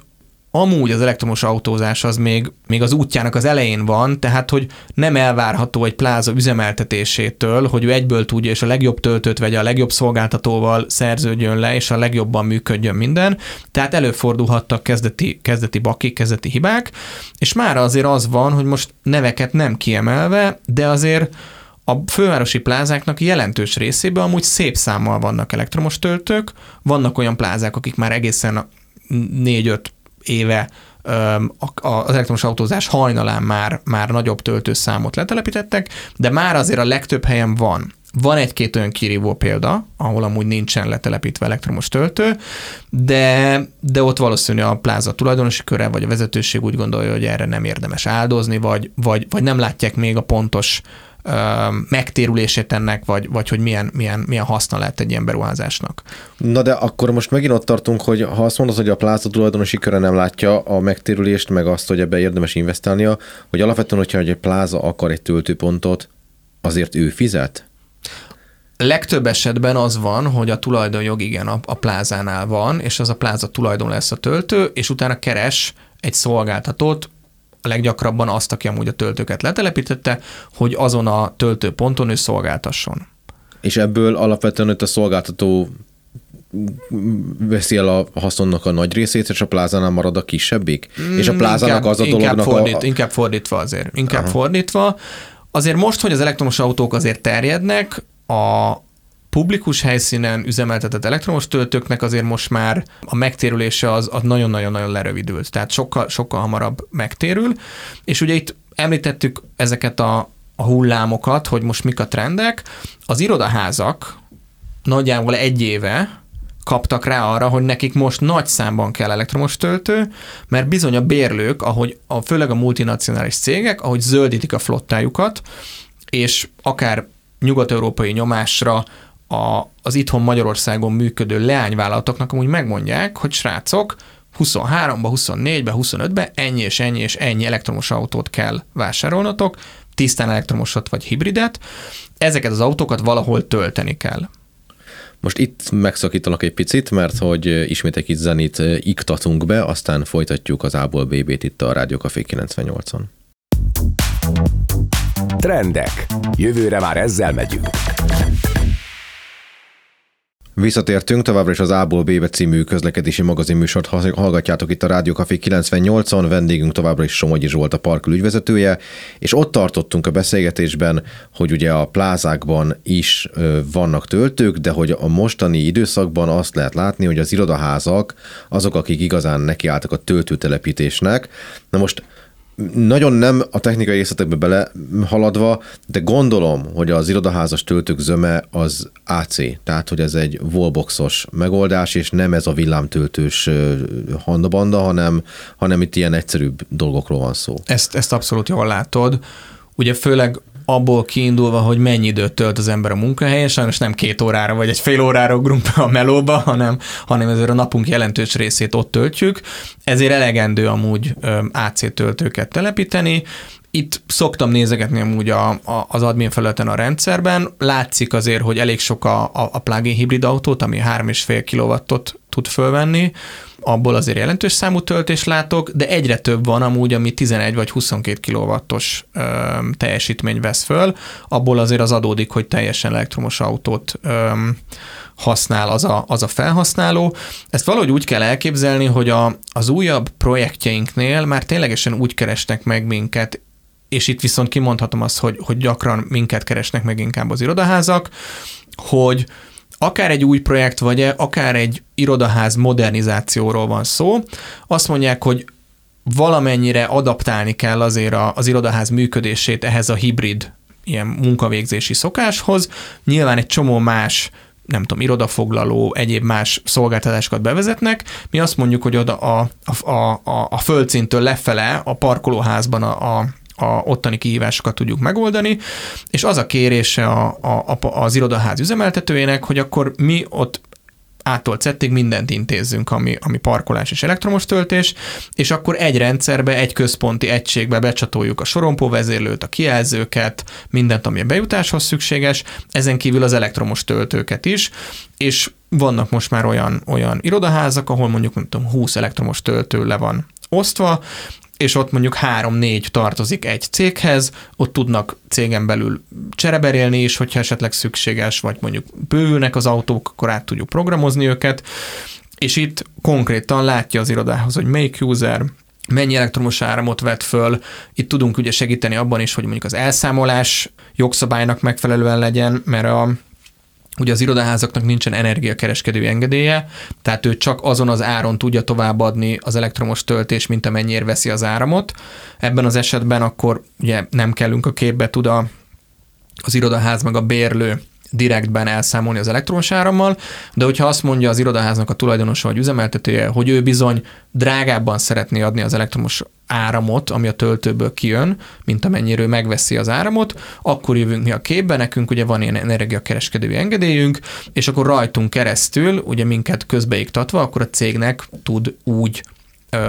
amúgy az elektromos autózás az még, még az útjának az elején van, tehát hogy nem elvárható egy pláza üzemeltetésétől, hogy ő egyből tudja, és a legjobb töltőt vegye, a legjobb szolgáltatóval szerződjön le, és a legjobban működjön minden. Tehát előfordulhattak kezdeti, kezdeti bakik, kezdeti hibák, és már azért az van, hogy most neveket nem kiemelve, de azért a fővárosi plázáknak jelentős részében amúgy szép számmal vannak elektromos töltők, vannak olyan plázák, akik már egészen 4-5 éve az elektromos autózás hajnalán már, már nagyobb töltőszámot letelepítettek, de már azért a legtöbb helyen van. Van egy-két olyan kirívó példa, ahol amúgy nincsen letelepítve elektromos töltő, de, de ott valószínű a pláza tulajdonosi köre, vagy a vezetőség úgy gondolja, hogy erre nem érdemes áldozni, vagy, vagy, vagy nem látják még a pontos megtérülését ennek, vagy, vagy hogy milyen, milyen, milyen haszna lehet egy ilyen beruházásnak. Na de akkor most megint ott tartunk, hogy ha azt mondod, hogy a pláza tulajdonosi köre nem látja a megtérülést, meg azt, hogy ebbe érdemes investálnia, hogy alapvetően, hogyha egy pláza akar egy töltőpontot, azért ő fizet? Legtöbb esetben az van, hogy a tulajdonjog igen a, a plázánál van, és az a pláza tulajdon lesz a töltő, és utána keres egy szolgáltatót, a leggyakrabban azt, aki amúgy a töltőket letelepítette, hogy azon a töltőponton ő szolgáltasson. És ebből alapvetően ott a szolgáltató veszi el a haszonnak a nagy részét, és a plázánál marad a kisebbik? Mm, és a plázának inkább, az a inkább dolognak fordít, a... Inkább fordítva azért. Inkább Aha. fordítva. Azért most, hogy az elektromos autók azért terjednek, a, publikus helyszínen üzemeltetett elektromos töltőknek azért most már a megtérülése az, nagyon-nagyon-nagyon lerövidült, tehát sokkal, sokkal hamarabb megtérül, és ugye itt említettük ezeket a, a hullámokat, hogy most mik a trendek. Az irodaházak nagyjából egy éve kaptak rá arra, hogy nekik most nagy számban kell elektromos töltő, mert bizony a bérlők, ahogy a, főleg a multinacionális cégek, ahogy zöldítik a flottájukat, és akár nyugat-európai nyomásra a, az itthon Magyarországon működő leányvállalatoknak amúgy megmondják, hogy srácok, 23-ba, 24-be, 25-be ennyi és ennyi és ennyi elektromos autót kell vásárolnotok, tisztán elektromosat vagy hibridet, ezeket az autókat valahol tölteni kell. Most itt megszakítanak egy picit, mert hogy ismét egy kis zenit iktatunk be, aztán folytatjuk az A-ból BB-t itt a Rádió Café 98-on. Trendek. Jövőre már ezzel megyünk. Visszatértünk, továbbra is az A-ból B-be című közlekedési magazinműsort hallgatjátok itt a Rádió Café 98-on, vendégünk továbbra is Somogyi Zsolt, a parkül ügyvezetője, és ott tartottunk a beszélgetésben, hogy ugye a plázákban is vannak töltők, de hogy a mostani időszakban azt lehet látni, hogy az irodaházak azok, akik igazán nekiálltak a töltőtelepítésnek. Na most nagyon nem a technikai részletekbe bele haladva, de gondolom, hogy az irodaházas töltők zöme az AC, tehát hogy ez egy wallboxos megoldás, és nem ez a villámtöltős handabanda, hanem, hanem itt ilyen egyszerűbb dolgokról van szó. Ezt, ezt abszolút jól látod. Ugye főleg abból kiindulva, hogy mennyi időt tölt az ember a munkahelyen, sajnos nem két órára vagy egy fél órára ugrunk be a melóba, hanem, hanem ezért a napunk jelentős részét ott töltjük, ezért elegendő amúgy AC töltőket telepíteni, itt szoktam nézegetni amúgy a, a, az admin felületen a rendszerben, látszik azért, hogy elég sok a, a, a plug-in hibrid autót, ami 3,5 kW-ot tud fölvenni, abból azért jelentős számú töltés látok, de egyre több van amúgy, ami 11 vagy 22 kW-os teljesítmény vesz föl, abból azért az adódik, hogy teljesen elektromos autót ö, használ az a, az a felhasználó. Ezt valahogy úgy kell elképzelni, hogy a, az újabb projektjeinknél már ténylegesen úgy keresnek meg minket, és itt viszont kimondhatom azt, hogy, hogy gyakran minket keresnek meg inkább az irodaházak, hogy akár egy új projekt, vagy akár egy irodaház modernizációról van szó, azt mondják, hogy valamennyire adaptálni kell azért az irodaház működését ehhez a hibrid ilyen munkavégzési szokáshoz. Nyilván egy csomó más nem tudom, irodafoglaló, egyéb más szolgáltatásokat bevezetnek. Mi azt mondjuk, hogy oda a, a, a, a földszintől lefele a parkolóházban a, a a ottani kihívásokat tudjuk megoldani, és az a kérése a, a, a, az irodaház üzemeltetőjének, hogy akkor mi ott ától cettig mindent intézzünk, ami, ami parkolás és elektromos töltés, és akkor egy rendszerbe, egy központi egységbe becsatoljuk a sorompó vezérlőt, a kijelzőket, mindent, ami a bejutáshoz szükséges, ezen kívül az elektromos töltőket is, és vannak most már olyan, olyan irodaházak, ahol mondjuk nem tudom, 20 elektromos töltő le van osztva, és ott mondjuk három-négy tartozik egy céghez, ott tudnak cégen belül csereberélni is, hogyha esetleg szükséges, vagy mondjuk bővülnek az autók, akkor át tudjuk programozni őket, és itt konkrétan látja az irodához, hogy melyik user mennyi elektromos áramot vett föl. Itt tudunk ugye segíteni abban is, hogy mondjuk az elszámolás jogszabálynak megfelelően legyen, mert a Ugye az irodaházaknak nincsen energiakereskedő engedélye, tehát ő csak azon az áron tudja továbbadni az elektromos töltés, mint amennyire veszi az áramot. Ebben az esetben akkor ugye nem kellünk a képbe, tud a, az irodaház meg a bérlő direktben elszámolni az elektromos árammal, de hogyha azt mondja az irodaháznak a tulajdonosa vagy üzemeltetője, hogy ő bizony drágábban szeretné adni az elektromos áramot, ami a töltőből kijön, mint amennyire ő megveszi az áramot, akkor jövünk mi a képbe, nekünk ugye van ilyen energiakereskedői engedélyünk, és akkor rajtunk keresztül, ugye minket közbeiktatva, akkor a cégnek tud úgy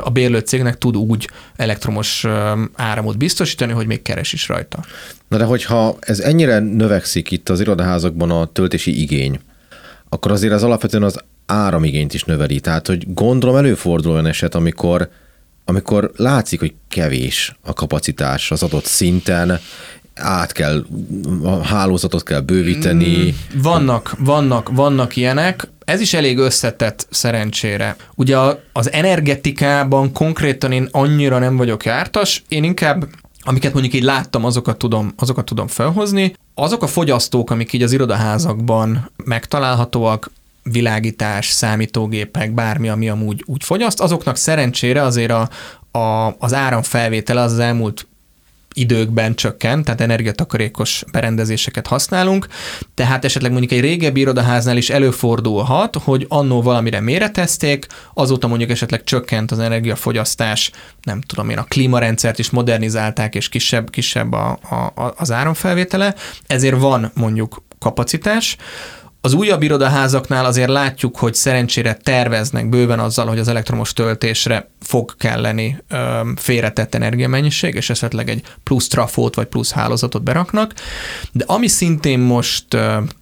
a bérlő cégnek tud úgy elektromos áramot biztosítani, hogy még keres is rajta. Na de hogyha ez ennyire növekszik itt az irodaházakban a töltési igény, akkor azért az alapvetően az áramigényt is növeli. Tehát, hogy gondolom előfordul olyan eset, amikor amikor látszik, hogy kevés a kapacitás az adott szinten, át kell, a hálózatot kell bővíteni. Mm, vannak, vannak, vannak ilyenek. Ez is elég összetett szerencsére. Ugye az energetikában konkrétan én annyira nem vagyok jártas, én inkább amiket mondjuk így láttam, azokat tudom, azokat tudom felhozni. Azok a fogyasztók, amik így az irodaházakban megtalálhatóak, világítás, számítógépek, bármi, ami amúgy úgy fogyaszt, azoknak szerencsére azért a, a, az áramfelvétele az, az elmúlt időkben csökkent, tehát energiatakarékos berendezéseket használunk, tehát esetleg mondjuk egy régebbi irodaháznál is előfordulhat, hogy annó valamire méretezték, azóta mondjuk esetleg csökkent az energiafogyasztás, nem tudom én, a klímarendszert is modernizálták, és kisebb, kisebb a, a, az áramfelvétele, ezért van mondjuk kapacitás, az újabb irodaházaknál azért látjuk, hogy szerencsére terveznek bőven azzal, hogy az elektromos töltésre fog kelleni ö, félretett energiamennyiség, és esetleg egy plusz trafót vagy plusz hálózatot beraknak. De ami szintén most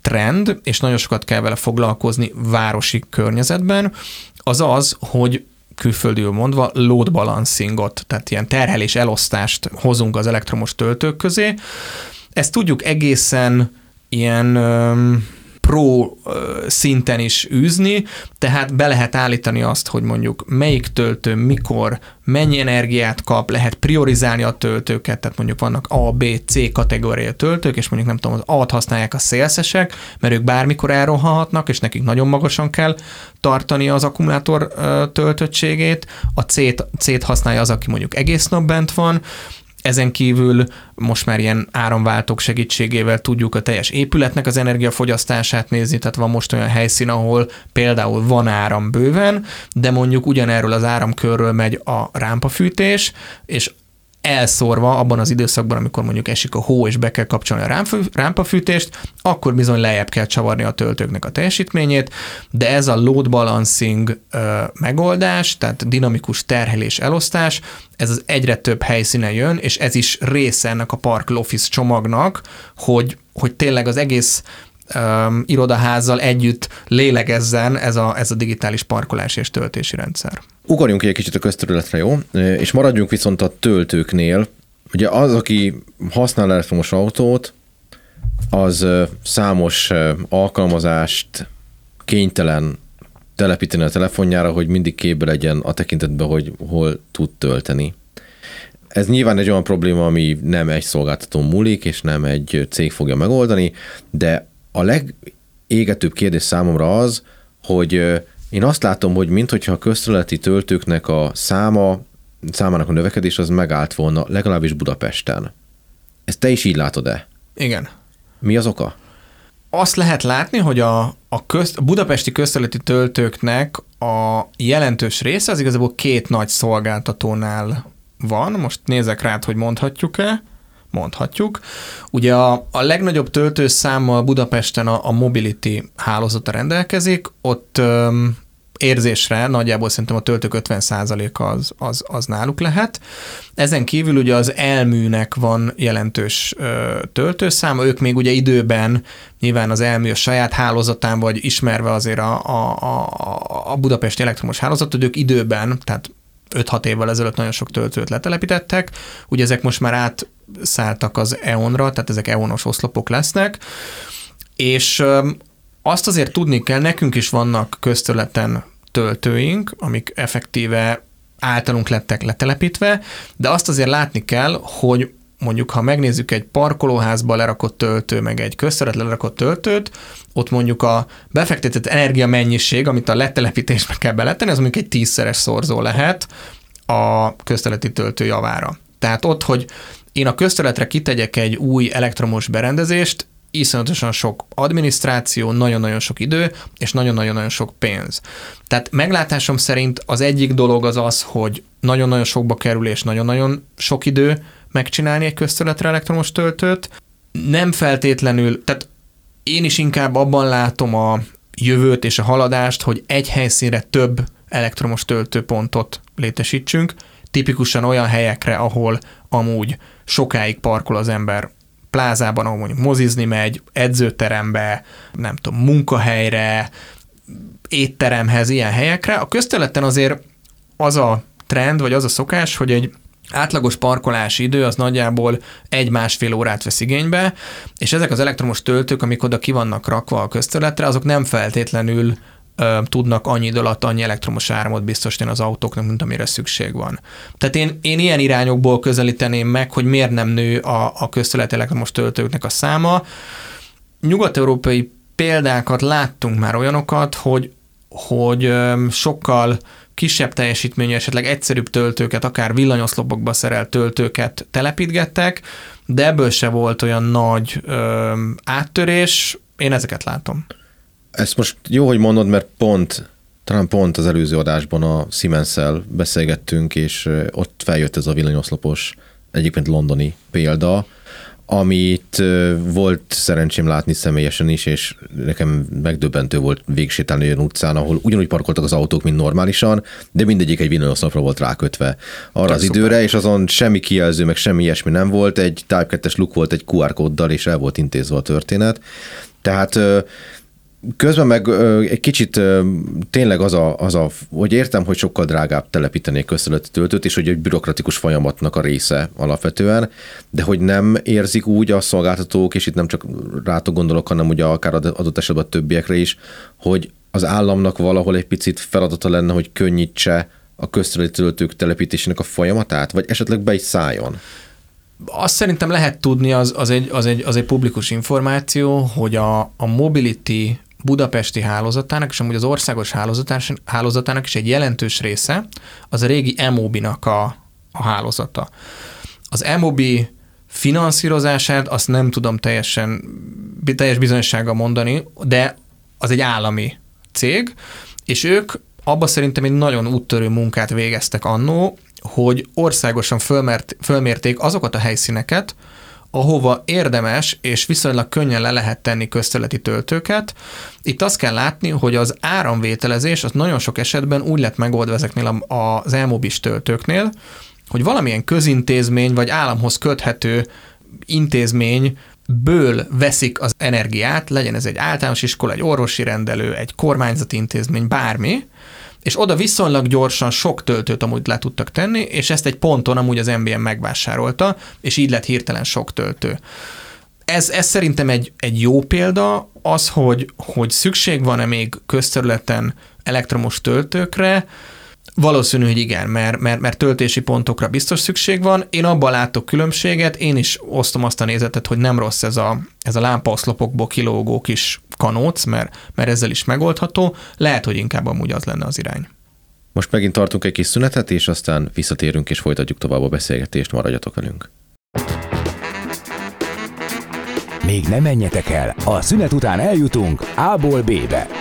trend, és nagyon sokat kell vele foglalkozni városi környezetben, az az, hogy külföldül mondva load balancingot, tehát ilyen terhelés elosztást hozunk az elektromos töltők közé. Ezt tudjuk egészen ilyen pro szinten is űzni, tehát be lehet állítani azt, hogy mondjuk melyik töltő, mikor, mennyi energiát kap, lehet priorizálni a töltőket, tehát mondjuk vannak A, B, C kategória töltők, és mondjuk nem tudom, az A-t használják a szélszesek, mert ők bármikor elrohanhatnak, és nekik nagyon magasan kell tartani az akkumulátor töltöttségét, a C-t, C-t használja az, aki mondjuk egész nap bent van, ezen kívül most már ilyen áramváltók segítségével tudjuk a teljes épületnek az energiafogyasztását nézni, tehát van most olyan helyszín, ahol például van áram bőven, de mondjuk ugyanerről az áramkörről megy a rámpafűtés, és elszórva abban az időszakban, amikor mondjuk esik a hó és be kell kapcsolni a rámpafűtést, akkor bizony lejjebb kell csavarni a töltőknek a teljesítményét, de ez a load balancing ö, megoldás, tehát dinamikus terhelés elosztás, ez az egyre több helyszínen jön, és ez is része ennek a Park Office csomagnak, hogy, hogy tényleg az egész um, irodaházzal együtt lélegezzen ez a, ez a digitális parkolási és töltési rendszer. Ugorjunk egy kicsit a közterületre, jó? És maradjunk viszont a töltőknél. Ugye az, aki használ elektromos autót, az számos alkalmazást kénytelen telepíteni a telefonjára, hogy mindig képbe legyen a tekintetben, hogy hol tud tölteni. Ez nyilván egy olyan probléma, ami nem egy szolgáltató múlik, és nem egy cég fogja megoldani, de a legégetőbb kérdés számomra az, hogy én azt látom, hogy minthogyha a közterületi töltőknek a száma, számának a növekedés az megállt volna, legalábbis Budapesten. Ezt te is így látod-e? Igen. Mi az oka? Azt lehet látni, hogy a, a, közt, a budapesti közterületi töltőknek a jelentős része az igazából két nagy szolgáltatónál van. Most nézek rá, hogy mondhatjuk-e mondhatjuk. Ugye a, a legnagyobb töltőszámmal Budapesten a, a Mobility hálózata rendelkezik, ott öm, érzésre nagyjából szerintem a töltők 50%-a az, az, az náluk lehet. Ezen kívül ugye az elműnek van jelentős ö, töltőszáma, ők még ugye időben nyilván az elmű a saját hálózatán, vagy ismerve azért a, a, a, a budapesti elektromos hálózatot, ők időben, tehát 5-6 évvel ezelőtt nagyon sok töltőt letelepítettek, ugye ezek most már átszálltak az EON-ra, tehát ezek EON-os oszlopok lesznek, és azt azért tudni kell, nekünk is vannak közterületen töltőink, amik effektíve általunk lettek letelepítve, de azt azért látni kell, hogy mondjuk ha megnézzük egy parkolóházba lerakott töltő, meg egy közterület lerakott töltőt, ott mondjuk a befektetett energia mennyiség, amit a letelepítésbe kell beletenni, az mondjuk egy tízszeres szorzó lehet a közterületi töltő javára. Tehát ott, hogy én a közterületre kitegyek egy új elektromos berendezést, iszonyatosan sok adminisztráció, nagyon-nagyon sok idő, és nagyon-nagyon-nagyon sok pénz. Tehát meglátásom szerint az egyik dolog az az, hogy nagyon-nagyon sokba kerül, és nagyon-nagyon sok idő megcsinálni egy közterületre elektromos töltőt. Nem feltétlenül, tehát én is inkább abban látom a jövőt és a haladást, hogy egy helyszínre több elektromos töltőpontot létesítsünk, tipikusan olyan helyekre, ahol amúgy sokáig parkol az ember plázában, ahol mondjuk mozizni megy, edzőterembe, nem tudom, munkahelyre, étteremhez, ilyen helyekre. A közterületen azért az a trend, vagy az a szokás, hogy egy átlagos parkolási idő az nagyjából egy-másfél órát vesz igénybe, és ezek az elektromos töltők, amik oda ki vannak rakva a közterületre, azok nem feltétlenül tudnak annyi idő alatt annyi elektromos áramot biztosítani az autóknak, mint amire szükség van. Tehát én, én ilyen irányokból közelíteném meg, hogy miért nem nő a, a közterület elektromos töltőknek a száma. Nyugat-európai példákat láttunk már olyanokat, hogy, hogy sokkal kisebb teljesítményű, esetleg egyszerűbb töltőket, akár villanyoszlopokba szerelt töltőket telepítgettek, de ebből se volt olyan nagy ö, áttörés, én ezeket látom. Ezt most jó, hogy mondod, mert pont, talán pont az előző adásban a siemens beszélgettünk, és ott feljött ez a villanyoszlopos, egyébként londoni példa, amit volt szerencsém látni személyesen is, és nekem megdöbbentő volt végsétálni olyan utcán, ahol ugyanúgy parkoltak az autók, mint normálisan, de mindegyik egy villanyoszlopra volt rákötve arra Te az szuper. időre, és azon semmi kijelző, meg semmi ilyesmi nem volt, egy Type 2-es luk volt egy QR kóddal, és el volt intézve a történet. Tehát Közben meg egy kicsit tényleg az a, az a, hogy értem, hogy sokkal drágább telepíteni közterületi töltőt, és hogy egy bürokratikus folyamatnak a része alapvetően, de hogy nem érzik úgy a szolgáltatók, és itt nem csak rátok gondolok, hanem ugye akár adott esetben a többiekre is, hogy az államnak valahol egy picit feladata lenne, hogy könnyítse a közterületi töltők telepítésének a folyamatát, vagy esetleg be is szálljon? Azt szerintem lehet tudni, az, az, egy, az, egy, az egy publikus információ, hogy a, a Mobility budapesti hálózatának, és amúgy az országos hálózatának is egy jelentős része az a régi MOB-nak a, a hálózata. Az MOB finanszírozását azt nem tudom teljesen, teljes bizonyossággal mondani, de az egy állami cég, és ők abba szerintem egy nagyon úttörő munkát végeztek annó, hogy országosan fölmert, fölmérték azokat a helyszíneket, ahova érdemes és viszonylag könnyen le lehet tenni közteleti töltőket. Itt azt kell látni, hogy az áramvételezés az nagyon sok esetben úgy lett megoldva ezeknél az elmobis töltőknél, hogy valamilyen közintézmény vagy államhoz köthető intézmény ből veszik az energiát, legyen ez egy általános iskola, egy orvosi rendelő, egy kormányzati intézmény, bármi, és oda viszonylag gyorsan sok töltőt amúgy le tudtak tenni, és ezt egy ponton amúgy az MBM megvásárolta, és így lett hirtelen sok töltő. Ez, ez szerintem egy, egy jó példa, az, hogy, hogy szükség van-e még közterületen elektromos töltőkre, Valószínű, hogy igen, mert, mert, mert töltési pontokra biztos szükség van. Én abban látok különbséget, én is osztom azt a nézetet, hogy nem rossz ez a, ez a lámpaoszlopokból kilógó kis kanóc, mert, mert ezzel is megoldható. Lehet, hogy inkább amúgy az lenne az irány. Most megint tartunk egy kis szünetet, és aztán visszatérünk és folytatjuk tovább a beszélgetést, maradjatok velünk. Még nem menjetek el, a szünet után eljutunk A-ból B-be.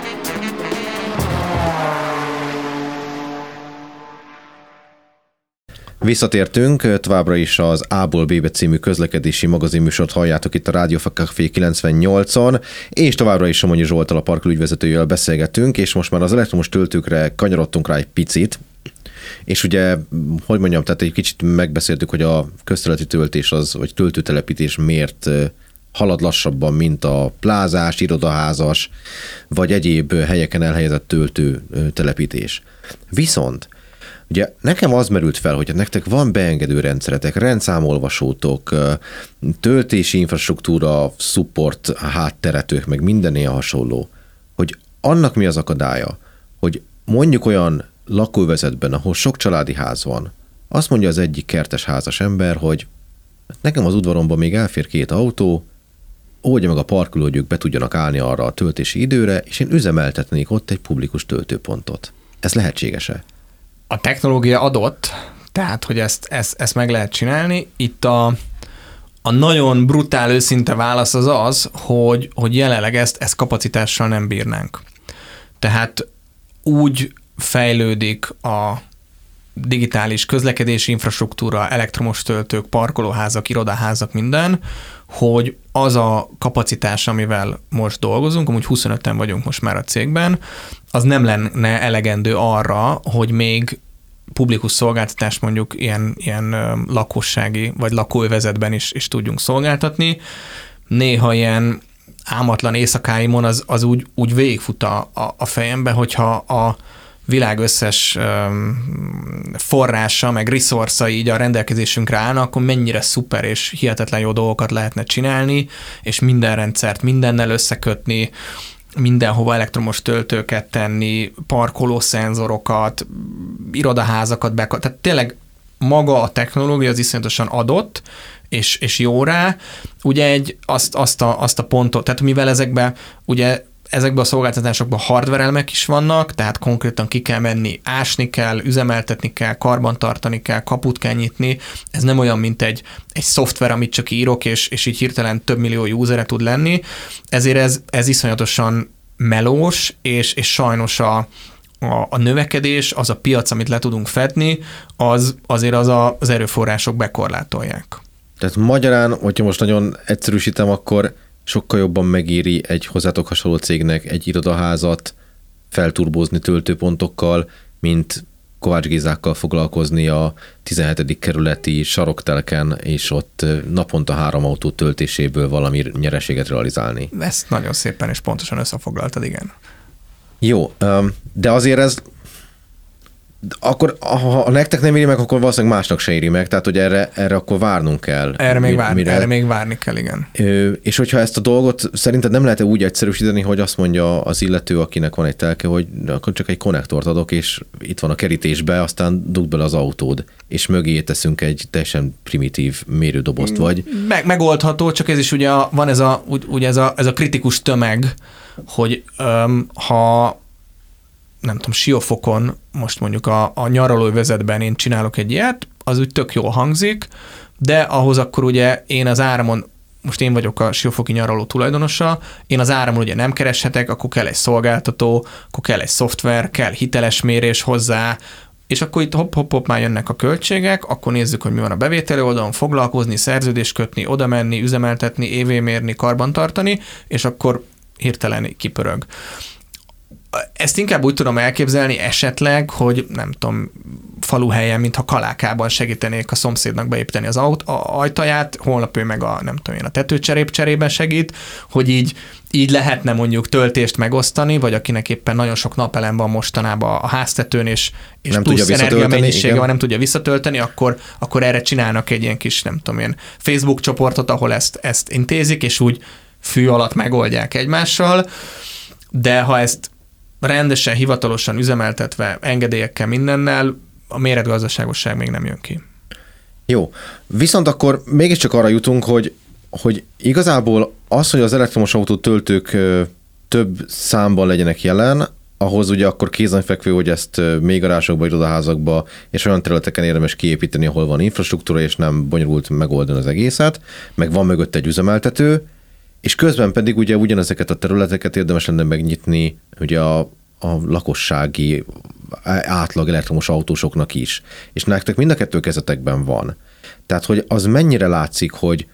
Visszatértünk, továbbra is az A-ból című közlekedési magazinműsort halljátok itt a Rádió Café 98-on, és továbbra is Somonyi Zsoltal a parkolügyvezetőjével beszélgetünk, és most már az elektromos töltőkre kanyarodtunk rá egy picit, és ugye, hogy mondjam, tehát egy kicsit megbeszéltük, hogy a közterületi töltés az, vagy töltőtelepítés miért halad lassabban, mint a plázás, irodaházas, vagy egyéb helyeken elhelyezett töltő telepítés. Viszont Ugye nekem az merült fel, hogy nektek van beengedő rendszeretek, rendszámolvasótok, töltési infrastruktúra, support, hátteretők, meg minden ilyen hasonló, hogy annak mi az akadálya, hogy mondjuk olyan lakóvezetben, ahol sok családi ház van, azt mondja az egyik kertes házas ember, hogy nekem az udvaromban még elfér két autó, oldja meg a parkoló, hogy ők be tudjanak állni arra a töltési időre, és én üzemeltetnék ott egy publikus töltőpontot. Ez lehetséges-e? A technológia adott, tehát, hogy ezt, ezt, ezt meg lehet csinálni. Itt a, a nagyon brutál őszinte válasz az az, hogy, hogy jelenleg ezt, ezt kapacitással nem bírnánk. Tehát úgy fejlődik a digitális közlekedési infrastruktúra, elektromos töltők, parkolóházak, irodaházak, minden, hogy az a kapacitás, amivel most dolgozunk, amúgy 25-en vagyunk most már a cégben, az nem lenne elegendő arra, hogy még publikus szolgáltatás mondjuk ilyen, ilyen lakossági vagy lakóövezetben is, is tudjunk szolgáltatni. Néha ilyen ámatlan éjszakáimon az, az úgy, úgy végigfut a, a, a fejembe, hogyha a világ összes forrása, meg resource így a rendelkezésünkre állnak, akkor mennyire szuper és hihetetlen jó dolgokat lehetne csinálni, és minden rendszert mindennel összekötni, mindenhova elektromos töltőket tenni, parkolószenzorokat, irodaházakat be, tehát tényleg maga a technológia az iszonyatosan adott, és, és jó rá, ugye egy, azt, azt, a, azt a pontot, tehát mivel ezekbe ugye ezekben a szolgáltatásokban hardware elemek is vannak, tehát konkrétan ki kell menni, ásni kell, üzemeltetni kell, karbantartani kell, kaput kell nyitni. Ez nem olyan, mint egy, egy szoftver, amit csak írok, és, és így hirtelen több millió usere tud lenni. Ezért ez, ez iszonyatosan melós, és, és sajnos a, a, a növekedés, az a piac, amit le tudunk fedni, az azért az a, az erőforrások bekorlátolják. Tehát magyarán, hogyha most nagyon egyszerűsítem, akkor sokkal jobban megéri egy hozzátok hasonló cégnek egy irodaházat felturbózni töltőpontokkal, mint Kovács Gézákkal foglalkozni a 17. kerületi saroktelken, és ott naponta három autó töltéséből valami nyereséget realizálni. Ezt nagyon szépen és pontosan összefoglaltad, igen. Jó, de azért ez akkor ha nektek nem éri meg, akkor valószínűleg másnak se éri meg, tehát hogy erre, erre akkor várnunk kell. Erre még, vár, mire... erre még várni kell, igen. És hogyha ezt a dolgot szerinted nem lehet úgy egyszerűsíteni, hogy azt mondja az illető, akinek van egy telke, hogy akkor csak egy konnektort adok, és itt van a kerítésbe, aztán dugd bele az autód, és mögé teszünk egy teljesen primitív mérődobozt, vagy... Meg, megoldható, csak ez is ugye van ez a, ugye ez a, ez a kritikus tömeg, hogy öm, ha nem tudom, siófokon most mondjuk a, a nyaralóvezetben én csinálok egy ilyet, az úgy tök jól hangzik, de ahhoz akkor ugye én az áramon most én vagyok a siófoki nyaraló tulajdonosa, én az áramon ugye nem kereshetek, akkor kell egy szolgáltató, akkor kell egy szoftver, kell hiteles mérés hozzá, és akkor itt hopp-hopp-hopp már jönnek a költségek, akkor nézzük, hogy mi van a bevételi oldalon, foglalkozni, szerződést kötni, oda menni, üzemeltetni, évmérni, karbantartani, és akkor hirtelen kipörög ezt inkább úgy tudom elképzelni esetleg, hogy nem tudom, faluhelyen, mintha kalákában segítenék a szomszédnak beépíteni az aut, a ajtaját, holnap ő meg a, nem tudom én, a tetőcserép cserében segít, hogy így, így lehetne mondjuk töltést megosztani, vagy akinek éppen nagyon sok napelem van mostanában a háztetőn, és, és nem plusz energiamennyisége van, nem tudja visszatölteni, akkor, akkor erre csinálnak egy ilyen kis, nem tudom én, Facebook csoportot, ahol ezt, ezt intézik, és úgy fű alatt megoldják egymással, de ha ezt rendesen, hivatalosan üzemeltetve, engedélyekkel, mindennel, a méretgazdaságosság még nem jön ki. Jó. Viszont akkor mégiscsak arra jutunk, hogy, hogy igazából az, hogy az elektromos autó töltők több számban legyenek jelen, ahhoz ugye akkor kézenfekvő, hogy ezt még garázsokba, irodaházakba és olyan területeken érdemes kiépíteni, ahol van infrastruktúra, és nem bonyolult megoldani az egészet, meg van mögött egy üzemeltető, és közben pedig ugye ugyanezeket a területeket érdemes lenne megnyitni ugye a, a lakossági átlag elektromos autósoknak is. És nektek mind a kettő kezetekben van. Tehát, hogy az mennyire látszik, hogy,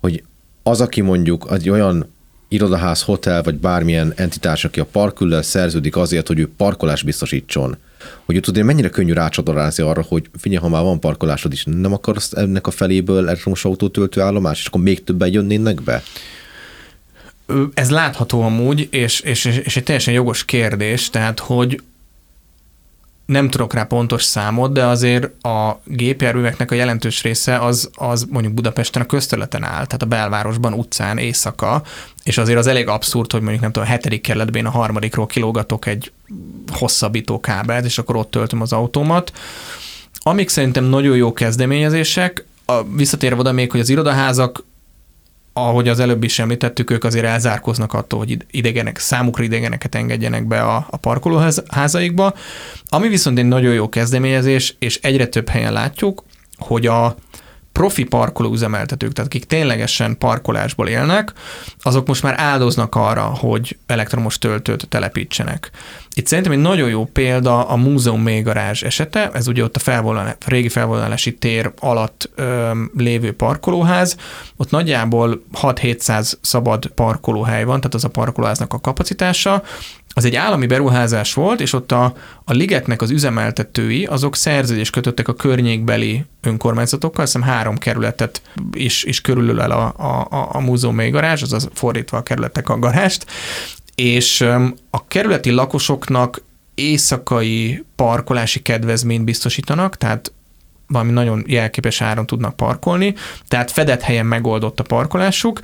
hogy az, aki mondjuk egy olyan irodaház, hotel, vagy bármilyen entitás, aki a parküllel szerződik azért, hogy ő parkolás biztosítson, hogy ő tudja, mennyire könnyű rácsadorázni arra, hogy figyelj, ha már van parkolásod is, nem akarsz ennek a feléből elektromos autótöltő állomás, és akkor még többen jönnének be? Ez látható amúgy, és, és, és egy teljesen jogos kérdés, tehát hogy nem tudok rá pontos számot, de azért a gépjárműveknek a jelentős része az, az mondjuk Budapesten a közterületen áll, tehát a belvárosban, utcán, éjszaka, és azért az elég abszurd, hogy mondjuk nem tudom, a hetedik kerületben a harmadikról kilógatok egy hosszabbító kábelt, és akkor ott töltöm az autómat. Amik szerintem nagyon jó kezdeményezések, a, visszatérve oda még, hogy az irodaházak ahogy az előbb is említettük, ők azért elzárkoznak attól, hogy idegenek, számukra idegeneket engedjenek be a, a parkolóházaikba. Ami viszont egy nagyon jó kezdeményezés, és egyre több helyen látjuk, hogy a, profi parkoló üzemeltetők, tehát akik ténylegesen parkolásból élnek, azok most már áldoznak arra, hogy elektromos töltőt telepítsenek. Itt szerintem egy nagyon jó példa a múzeum mélygarázs esete, ez ugye ott a felvonal, régi felvonulási tér alatt ö, lévő parkolóház, ott nagyjából 6-700 szabad parkolóhely van, tehát az a parkolóháznak a kapacitása, az egy állami beruházás volt, és ott a, a ligetnek az üzemeltetői, azok szerződést kötöttek a környékbeli önkormányzatokkal, hiszem három kerületet is, is körülölel a, a, a múzeum garázs, azaz fordítva a kerületek a garást, és a kerületi lakosoknak éjszakai parkolási kedvezményt biztosítanak, tehát valami nagyon jelképes áron tudnak parkolni, tehát fedett helyen megoldott a parkolásuk,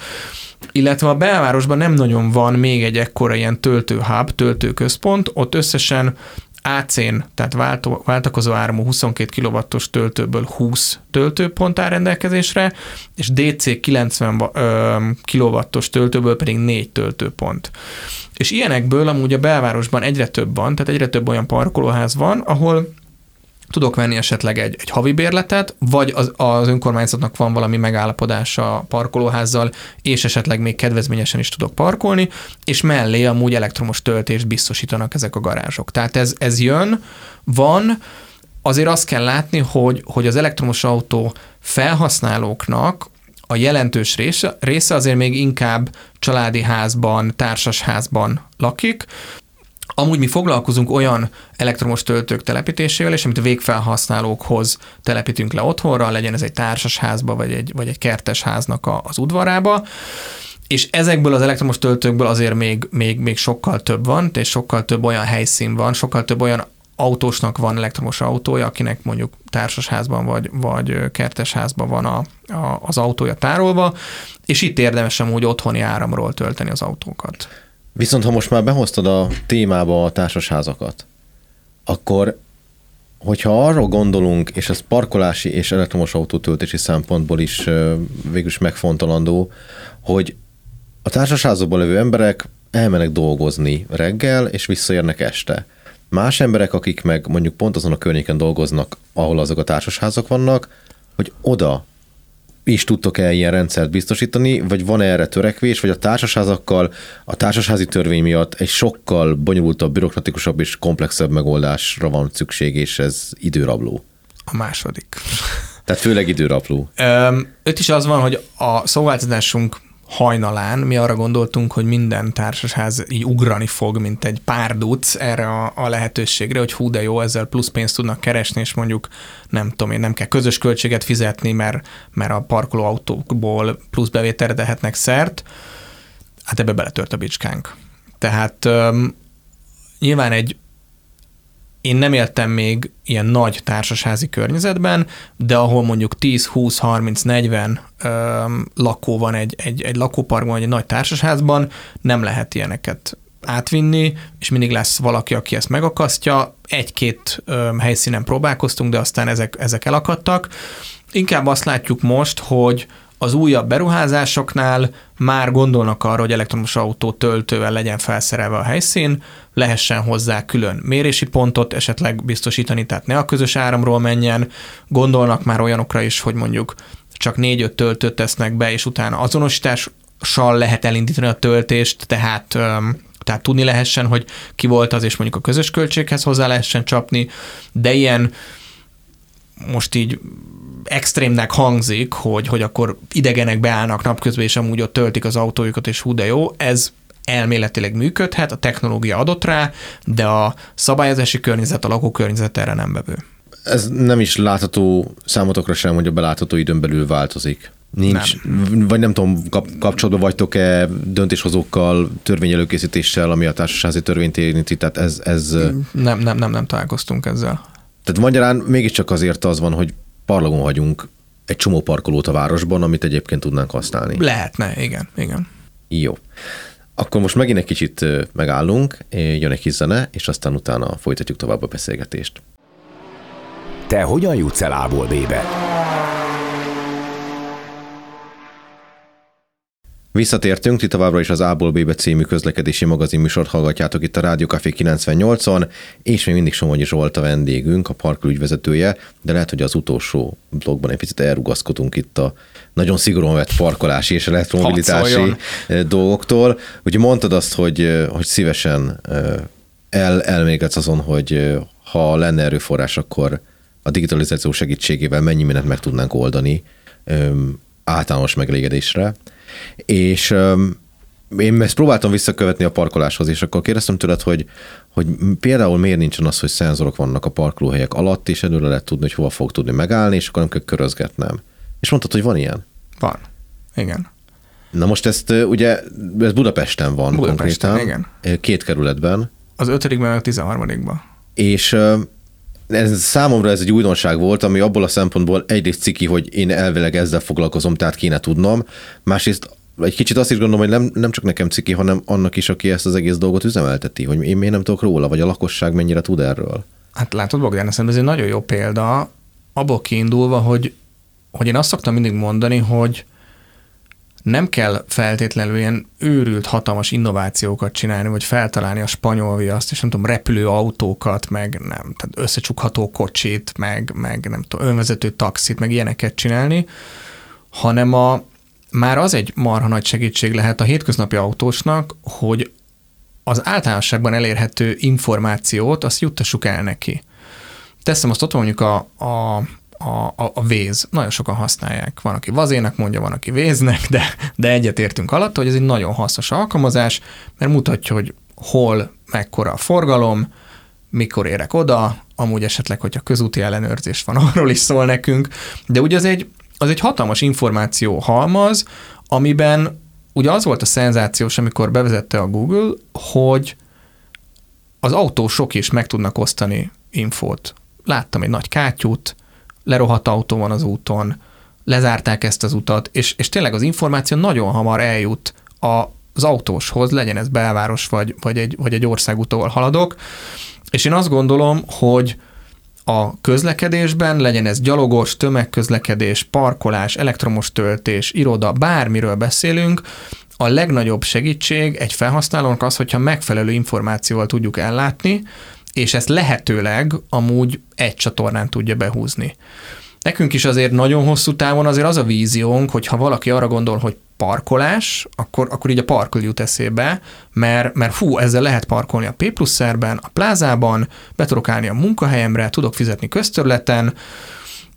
illetve a belvárosban nem nagyon van még egy ekkora ilyen töltőhub, töltőközpont, ott összesen AC-n, tehát váltó, váltakozó áramú 22 kW-os töltőből 20 töltőpont áll rendelkezésre, és DC 90 kW-os töltőből pedig 4 töltőpont. És ilyenekből amúgy a belvárosban egyre több van, tehát egyre több olyan parkolóház van, ahol tudok venni esetleg egy, egy havi bérletet, vagy az, az önkormányzatnak van valami megállapodása a parkolóházzal, és esetleg még kedvezményesen is tudok parkolni, és mellé amúgy elektromos töltést biztosítanak ezek a garázsok. Tehát ez, ez jön, van, azért azt kell látni, hogy, hogy az elektromos autó felhasználóknak a jelentős része, része azért még inkább családi házban, társasházban lakik, Amúgy mi foglalkozunk olyan elektromos töltők telepítésével, és amit végfelhasználókhoz telepítünk le otthonra, legyen ez egy társasházba, vagy egy, vagy egy kertes háznak a, az udvarába, és ezekből az elektromos töltőkből azért még, még, még sokkal több van, és sokkal több olyan helyszín van, sokkal több olyan autósnak van elektromos autója, akinek mondjuk társasházban vagy, vagy kertesházban van a, a, az autója tárolva, és itt érdemes amúgy otthoni áramról tölteni az autókat. Viszont ha most már behoztad a témába a társasházakat, akkor hogyha arra gondolunk, és ez parkolási és elektromos autótöltési szempontból is végülis megfontolandó, hogy a társasházakban levő emberek elmennek dolgozni reggel, és visszaérnek este. Más emberek, akik meg mondjuk pont azon a környéken dolgoznak, ahol azok a társasházak vannak, hogy oda is tudtok-e ilyen rendszert biztosítani, vagy van erre törekvés, vagy a társasházakkal a társasházi törvény miatt egy sokkal bonyolultabb, bürokratikusabb és komplexebb megoldásra van szükség, és ez időrabló? A második. Tehát főleg időrabló. Öm, öt is az van, hogy a szolgáltatásunk hajnalán mi arra gondoltunk, hogy minden társasház így ugrani fog, mint egy pár duc erre a, a lehetőségre, hogy hú de jó, ezzel plusz pénzt tudnak keresni, és mondjuk nem tudom én, nem kell közös költséget fizetni, mert, mert a parkolóautókból plusz bevételre tehetnek szert. Hát ebbe beletört a bicskánk. Tehát um, nyilván egy én nem éltem még ilyen nagy társasházi környezetben, de ahol mondjuk 10, 20, 30, 40 ö, lakó van egy, egy, egy lakóparkban, egy nagy társasházban, nem lehet ilyeneket átvinni, és mindig lesz valaki, aki ezt megakasztja. Egy-két ö, helyszínen próbálkoztunk, de aztán ezek, ezek elakadtak. Inkább azt látjuk most, hogy az újabb beruházásoknál már gondolnak arra, hogy elektromos autó töltővel legyen felszerelve a helyszín, lehessen hozzá külön mérési pontot esetleg biztosítani, tehát ne a közös áramról menjen. Gondolnak már olyanokra is, hogy mondjuk csak négy-öt töltőt tesznek be, és utána azonosítással lehet elindítani a töltést, tehát tehát tudni lehessen, hogy ki volt az, és mondjuk a közös költséghez hozzá lehessen csapni, de ilyen most így extrémnek hangzik, hogy, hogy akkor idegenek beállnak napközben, és amúgy ott töltik az autójukat, és hú de jó, ez elméletileg működhet, a technológia adott rá, de a szabályozási környezet, a lakókörnyezet erre nem bevő. Ez nem is látható számotokra sem, hogy a belátható időn belül változik. Nincs, nem. vagy nem tudom, kap, kapcsolatban vagytok-e döntéshozókkal, törvényelőkészítéssel, ami a társasági törvényt érinti, tehát ez, ez... Nem, nem, nem, nem találkoztunk ezzel. Tehát magyarán mégiscsak azért az van, hogy parlagon hagyunk egy csomó parkolót a városban, amit egyébként tudnánk használni. Lehetne, igen, igen. Jó. Akkor most megint egy kicsit megállunk, jön egy kis zene, és aztán utána folytatjuk tovább a beszélgetést. Te hogyan jutsz el A-ból B-be? Visszatértünk, ti továbbra is az A-ból B-be című közlekedési magazin műsort hallgatjátok itt a Rádió Café 98-on, és még mindig Somogyi Zsolt a vendégünk, a parkoló ügyvezetője, de lehet, hogy az utolsó blogban egy picit elrugaszkodunk itt a nagyon szigorúan vett parkolási és elektromobilitási Hatszoljon. dolgoktól. Ugye mondtad azt, hogy, hogy szívesen el, elmégetsz azon, hogy ha lenne erőforrás, akkor a digitalizáció segítségével mennyi mindent meg tudnánk oldani általános megelégedésre. És én ezt próbáltam visszakövetni a parkoláshoz, és akkor kérdeztem tőled, hogy, hogy például miért nincsen az, hogy szenzorok vannak a parkolóhelyek alatt, és előre lehet tudni, hogy hova fog tudni megállni, és akkor nem kell körözgetnem. És mondtad, hogy van ilyen? Van. Igen. Na most ezt ugye, ez Budapesten van Budapesten, konkrétan. igen. Két kerületben. Az ötödikben, a tizenharmadikban. És ez számomra ez egy újdonság volt, ami abból a szempontból egyrészt ciki, hogy én elvileg ezzel foglalkozom, tehát kéne tudnom. Másrészt egy kicsit azt is gondolom, hogy nem, nem csak nekem ciki, hanem annak is, aki ezt az egész dolgot üzemelteti, hogy én miért nem tudok róla, vagy a lakosság mennyire tud erről. Hát látod, Bogdán, szerintem ez egy nagyon jó példa, abból kiindulva, hogy, hogy én azt szoktam mindig mondani, hogy nem kell feltétlenül ilyen őrült, hatalmas innovációkat csinálni, vagy feltalálni a spanyol viaszt, és nem tudom, repülő autókat, meg nem, tehát összecsukható kocsit, meg, meg nem tudom, önvezető taxit, meg ilyeneket csinálni, hanem a, már az egy marha nagy segítség lehet a hétköznapi autósnak, hogy az általánosságban elérhető információt, azt juttassuk el neki. Teszem azt ott mondjuk a, a, a, a, a véz. Nagyon sokan használják. Van, aki vazének mondja, van, aki véznek, de, de egyetértünk alatt, hogy ez egy nagyon hasznos alkalmazás, mert mutatja, hogy hol mekkora a forgalom, mikor érek oda, amúgy esetleg, hogyha közúti ellenőrzés van, arról is szól nekünk, de ugye az egy, az egy hatalmas információ halmaz, amiben ugye az volt a szenzációs, amikor bevezette a Google, hogy az autósok is meg tudnak osztani infót. Láttam egy nagy kátyút, lerohadt autó van az úton, lezárták ezt az utat, és, és tényleg az információ nagyon hamar eljut a, az autóshoz, legyen ez belváros, vagy, vagy, egy, vagy egy országútól haladok, és én azt gondolom, hogy a közlekedésben, legyen ez gyalogos, tömegközlekedés, parkolás, elektromos töltés, iroda, bármiről beszélünk, a legnagyobb segítség egy felhasználónak az, hogyha megfelelő információval tudjuk ellátni, és ezt lehetőleg amúgy egy csatornán tudja behúzni. Nekünk is azért nagyon hosszú távon azért az a víziónk, hogy ha valaki arra gondol, hogy parkolás, akkor, akkor így a parkol jut eszébe, mert, mert fú, ezzel lehet parkolni a P szerben, a plázában, be tudok állni a munkahelyemre, tudok fizetni közterületen,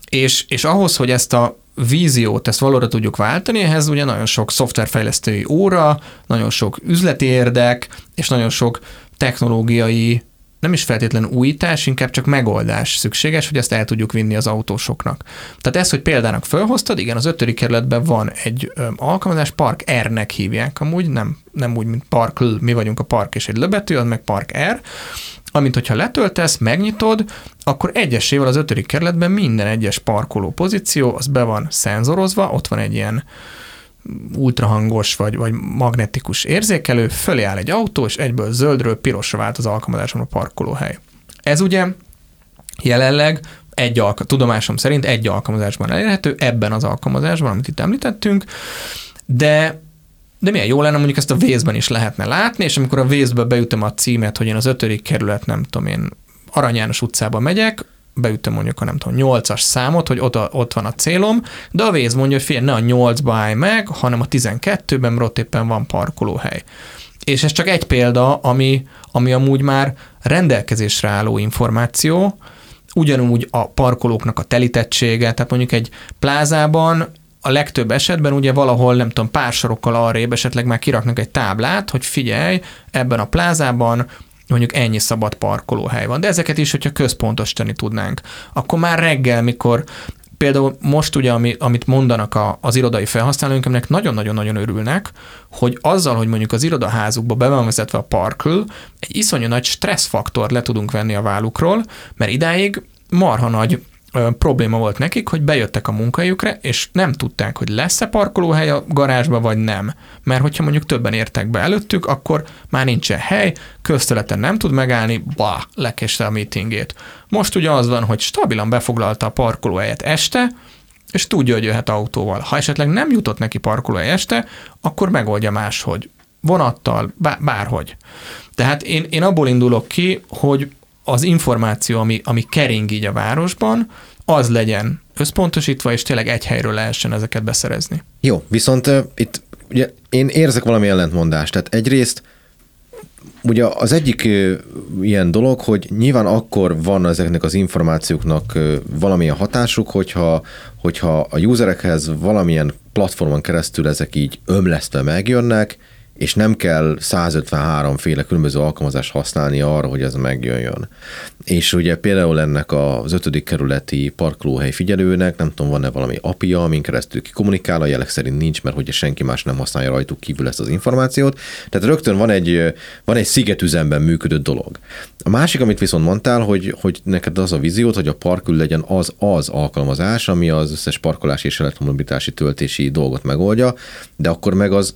és, és ahhoz, hogy ezt a víziót, ezt valóra tudjuk váltani, ehhez ugye nagyon sok szoftverfejlesztői óra, nagyon sok üzleti érdek, és nagyon sok technológiai nem is feltétlenül újítás, inkább csak megoldás szükséges, hogy ezt el tudjuk vinni az autósoknak. Tehát ez, hogy példának felhoztad, igen, az ötödik kerületben van egy ö, alkalmazás, Park R-nek hívják amúgy, nem, nem úgy, mint Park L, mi vagyunk a Park és egy löbetű, az meg Park R, amint hogyha letöltesz, megnyitod, akkor egyesével az ötödik kerületben minden egyes parkoló pozíció, az be van szenzorozva, ott van egy ilyen ultrahangos vagy, vagy magnetikus érzékelő, fölé áll egy autó, és egyből zöldről pirosra vált az alkalmazáson a parkolóhely. Ez ugye jelenleg egy alka, tudomásom szerint egy alkalmazásban elérhető, ebben az alkalmazásban, amit itt említettünk, de de milyen jó lenne, mondjuk ezt a vészben is lehetne látni, és amikor a vészbe beütöm a címet, hogy én az ötödik kerület, nem tudom én, Arany János utcába megyek, beütöm mondjuk a nem tudom, 8-as számot, hogy ott, a, ott van a célom, de a vész mondja, hogy fél, ne a 8-ba állj meg, hanem a 12-ben, mert ott éppen van parkolóhely. És ez csak egy példa, ami, ami amúgy már rendelkezésre álló információ, ugyanúgy a parkolóknak a telítettsége, tehát mondjuk egy plázában a legtöbb esetben ugye valahol, nem tudom, pár sorokkal arrébb esetleg már kiraknak egy táblát, hogy figyelj, ebben a plázában mondjuk ennyi szabad parkolóhely van. De ezeket is, hogyha központosítani tudnánk, akkor már reggel, mikor például most ugye, ami, amit mondanak a, az irodai felhasználóink, aminek nagyon-nagyon-nagyon örülnek, hogy azzal, hogy mondjuk az irodaházukba be van vezetve a parkül, egy iszonyú nagy stresszfaktor le tudunk venni a vállukról, mert idáig marha nagy probléma volt nekik, hogy bejöttek a munkahelyükre, és nem tudták, hogy lesz-e parkolóhely a garázsba, vagy nem. Mert hogyha mondjuk többen értek be előttük, akkor már nincsen hely, közteleten nem tud megállni, bah, lekéste a meetingét. Most ugye az van, hogy stabilan befoglalta a parkolóhelyet este, és tudja, hogy jöhet autóval. Ha esetleg nem jutott neki parkolóhely este, akkor megoldja máshogy. Vonattal, bárhogy. Tehát én, én abból indulok ki, hogy az információ, ami, ami kering így a városban, az legyen összpontosítva, és tényleg egy helyről lehessen ezeket beszerezni. Jó, viszont uh, itt ugye én érzek valami ellentmondást. Tehát egyrészt ugye az egyik uh, ilyen dolog, hogy nyilván akkor van ezeknek az információknak uh, valamilyen hatásuk, hogyha, hogyha a userekhez valamilyen platformon keresztül ezek így ömlesztve megjönnek, és nem kell 153 féle különböző alkalmazást használni arra, hogy ez megjöjjön. És ugye például ennek az ötödik kerületi parkolóhely figyelőnek, nem tudom, van-e valami apja, amin keresztül kommunikál, a jelek szerint nincs, mert hogy senki más nem használja rajtuk kívül ezt az információt. Tehát rögtön van egy, van egy szigetüzemben működő dolog. A másik, amit viszont mondtál, hogy, hogy neked az a víziót, hogy a parkül legyen az az alkalmazás, ami az összes parkolás és elektromobilitási töltési dolgot megoldja, de akkor meg az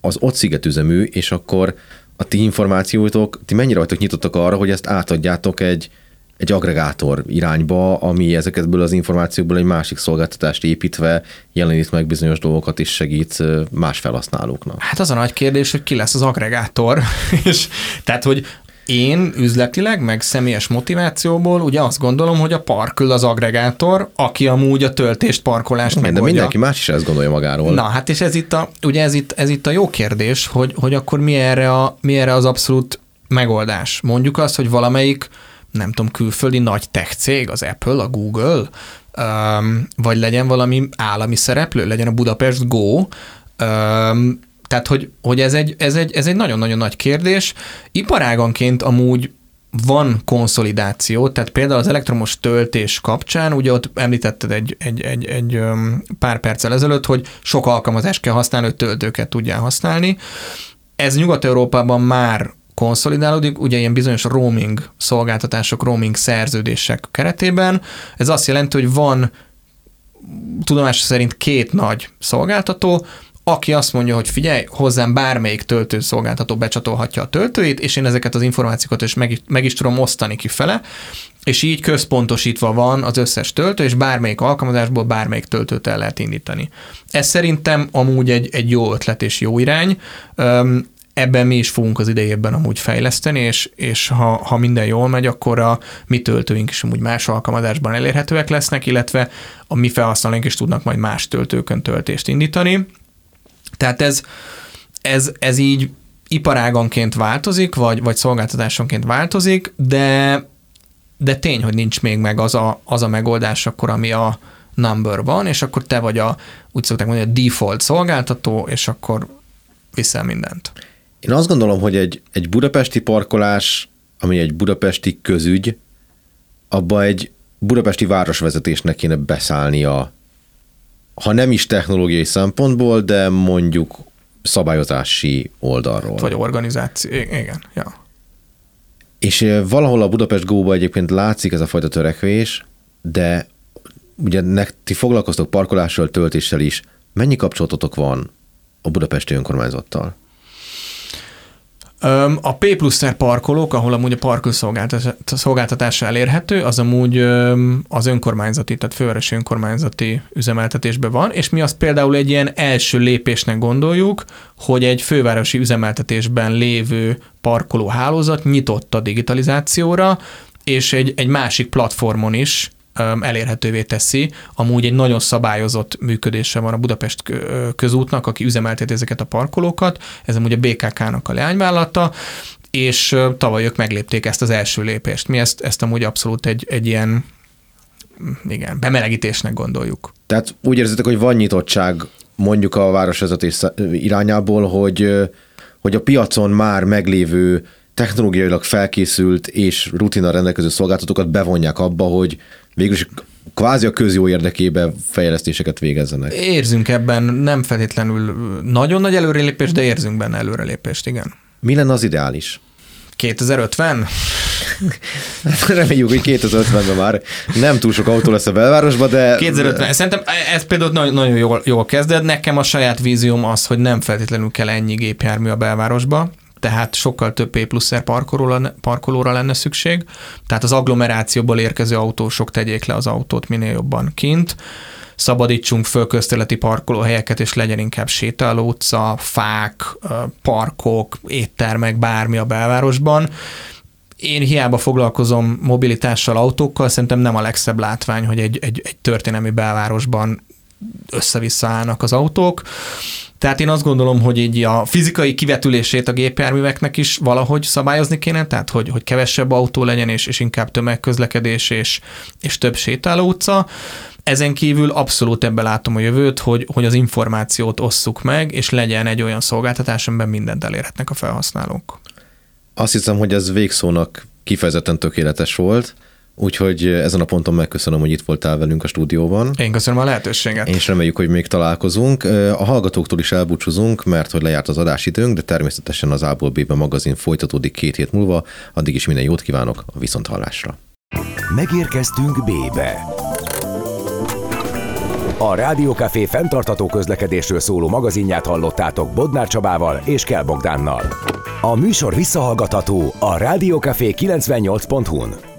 az ott szigetüzemű, és akkor a ti információtok, ti mennyire vagytok nyitottak arra, hogy ezt átadjátok egy, egy agregátor irányba, ami ezeketből az információkból egy másik szolgáltatást építve jelenít meg bizonyos dolgokat és segít más felhasználóknak. Hát az a nagy kérdés, hogy ki lesz az agregátor, és tehát, hogy én üzletileg, meg személyes motivációból ugye azt gondolom, hogy a parkül az agregátor, aki amúgy a töltést, parkolást De megoldja. mindenki más is ezt gondolja magáról. Na, hát és ez itt a, ugye ez itt, ez itt a jó kérdés, hogy, hogy akkor mi erre, a, mi erre az abszolút megoldás. Mondjuk azt, hogy valamelyik, nem tudom, külföldi nagy tech cég, az Apple, a Google, um, vagy legyen valami állami szereplő, legyen a Budapest Go, um, Tehát, hogy, hogy ez, egy, ez, egy, ez egy nagyon-nagyon nagy kérdés. Iparáganként amúgy van konszolidáció, tehát például az elektromos töltés kapcsán, ugye ott említetted egy, egy, egy, egy pár perccel ezelőtt, hogy sok alkalmazást kell használni, hogy töltőket tudjál használni. Ez Nyugat-Európában már konszolidálódik, ugye ilyen bizonyos roaming szolgáltatások, roaming szerződések keretében. Ez azt jelenti, hogy van tudomás szerint két nagy szolgáltató, aki azt mondja, hogy figyelj, hozzám bármelyik töltőszolgáltató becsatolhatja a töltőit, és én ezeket az információkat is meg, meg is tudom osztani kifele, és így központosítva van az összes töltő, és bármelyik alkalmazásból bármelyik töltőt el lehet indítani. Ez szerintem amúgy egy, egy jó ötlet és jó irány. Ebben mi is fogunk az idejében amúgy fejleszteni, és, és ha, ha minden jól megy, akkor a mi töltőink is amúgy más alkalmazásban elérhetőek lesznek, illetve a mi felhasználóink is tudnak majd más töltőkön töltést indítani. Tehát ez, ez, ez így iparáganként változik, vagy, vagy szolgáltatásonként változik, de, de tény, hogy nincs még meg az a, az a megoldás akkor, ami a number van, és akkor te vagy a, úgy szokták mondani, a default szolgáltató, és akkor viszel mindent. Én azt gondolom, hogy egy, egy budapesti parkolás, ami egy budapesti közügy, abba egy budapesti városvezetésnek kéne beszállnia ha nem is technológiai szempontból, de mondjuk szabályozási oldalról. Vagy organizáció, igen, ja. És valahol a Budapest go egyébként látszik ez a fajta törekvés, de ugye nek, ti foglalkoztok parkolással, töltéssel is. Mennyi kapcsolatotok van a budapesti önkormányzattal? A P plusz parkolók, ahol amúgy a parkolószolgáltatás elérhető, az amúgy az önkormányzati, tehát fővárosi önkormányzati üzemeltetésben van, és mi azt például egy ilyen első lépésnek gondoljuk, hogy egy fővárosi üzemeltetésben lévő parkolóhálózat nyitott a digitalizációra, és egy, egy másik platformon is elérhetővé teszi. Amúgy egy nagyon szabályozott működése van a Budapest közútnak, aki üzemelteti ezeket a parkolókat, ez amúgy a BKK-nak a leányvállalata, és tavaly ők meglépték ezt az első lépést. Mi ezt, ezt amúgy abszolút egy, egy ilyen igen, bemelegítésnek gondoljuk. Tehát úgy érzitek, hogy van nyitottság mondjuk a városvezetés irányából, hogy, hogy a piacon már meglévő technológiailag felkészült és rutina rendelkező szolgáltatókat bevonják abba, hogy végülis kvázi a közjó érdekében fejlesztéseket végezzenek. Érzünk ebben nem feltétlenül nagyon nagy előrelépést, de érzünk benne előrelépést, igen. Mi lenne az ideális? 2050? Reméljük, hogy 2050-ben már nem túl sok autó lesz a belvárosban, de... 2050. Szerintem ez például nagyon, nagyon jól, jól kezded. Nekem a saját vízióm az, hogy nem feltétlenül kell ennyi gépjármű a belvárosba tehát sokkal több P pluszer parkolóra, parkolóra lenne szükség, tehát az agglomerációból érkező autósok tegyék le az autót minél jobban kint, szabadítsunk föl közterületi parkolóhelyeket, és legyen inkább sétáló utca, fák, parkok, éttermek, bármi a belvárosban. Én hiába foglalkozom mobilitással, autókkal, szerintem nem a legszebb látvány, hogy egy, egy, egy történelmi belvárosban össze-vissza állnak az autók. Tehát én azt gondolom, hogy így a fizikai kivetülését a gépjárműveknek is valahogy szabályozni kéne, tehát hogy, hogy kevesebb autó legyen, és, és inkább tömegközlekedés, és, és több sétáló utca. Ezen kívül abszolút ebben látom a jövőt, hogy, hogy az információt osszuk meg, és legyen egy olyan szolgáltatás, amiben mindent elérhetnek a felhasználók. Azt hiszem, hogy ez végszónak kifejezetten tökéletes volt. Úgyhogy ezen a ponton megköszönöm, hogy itt voltál velünk a stúdióban. Én köszönöm a lehetőséget. És reméljük, hogy még találkozunk. A hallgatóktól is elbúcsúzunk, mert hogy lejárt az adásidőnk, de természetesen az Ából Bébe magazin folytatódik két hét múlva. Addig is minden jót kívánok a viszonthallásra. Megérkeztünk Bébe. A Rádiókafé fenntartató közlekedésről szóló magazinját hallottátok Bodnár Csabával és Kell Bogdánnal. A műsor visszahallgatható a Rádiókafé 98.hu-n.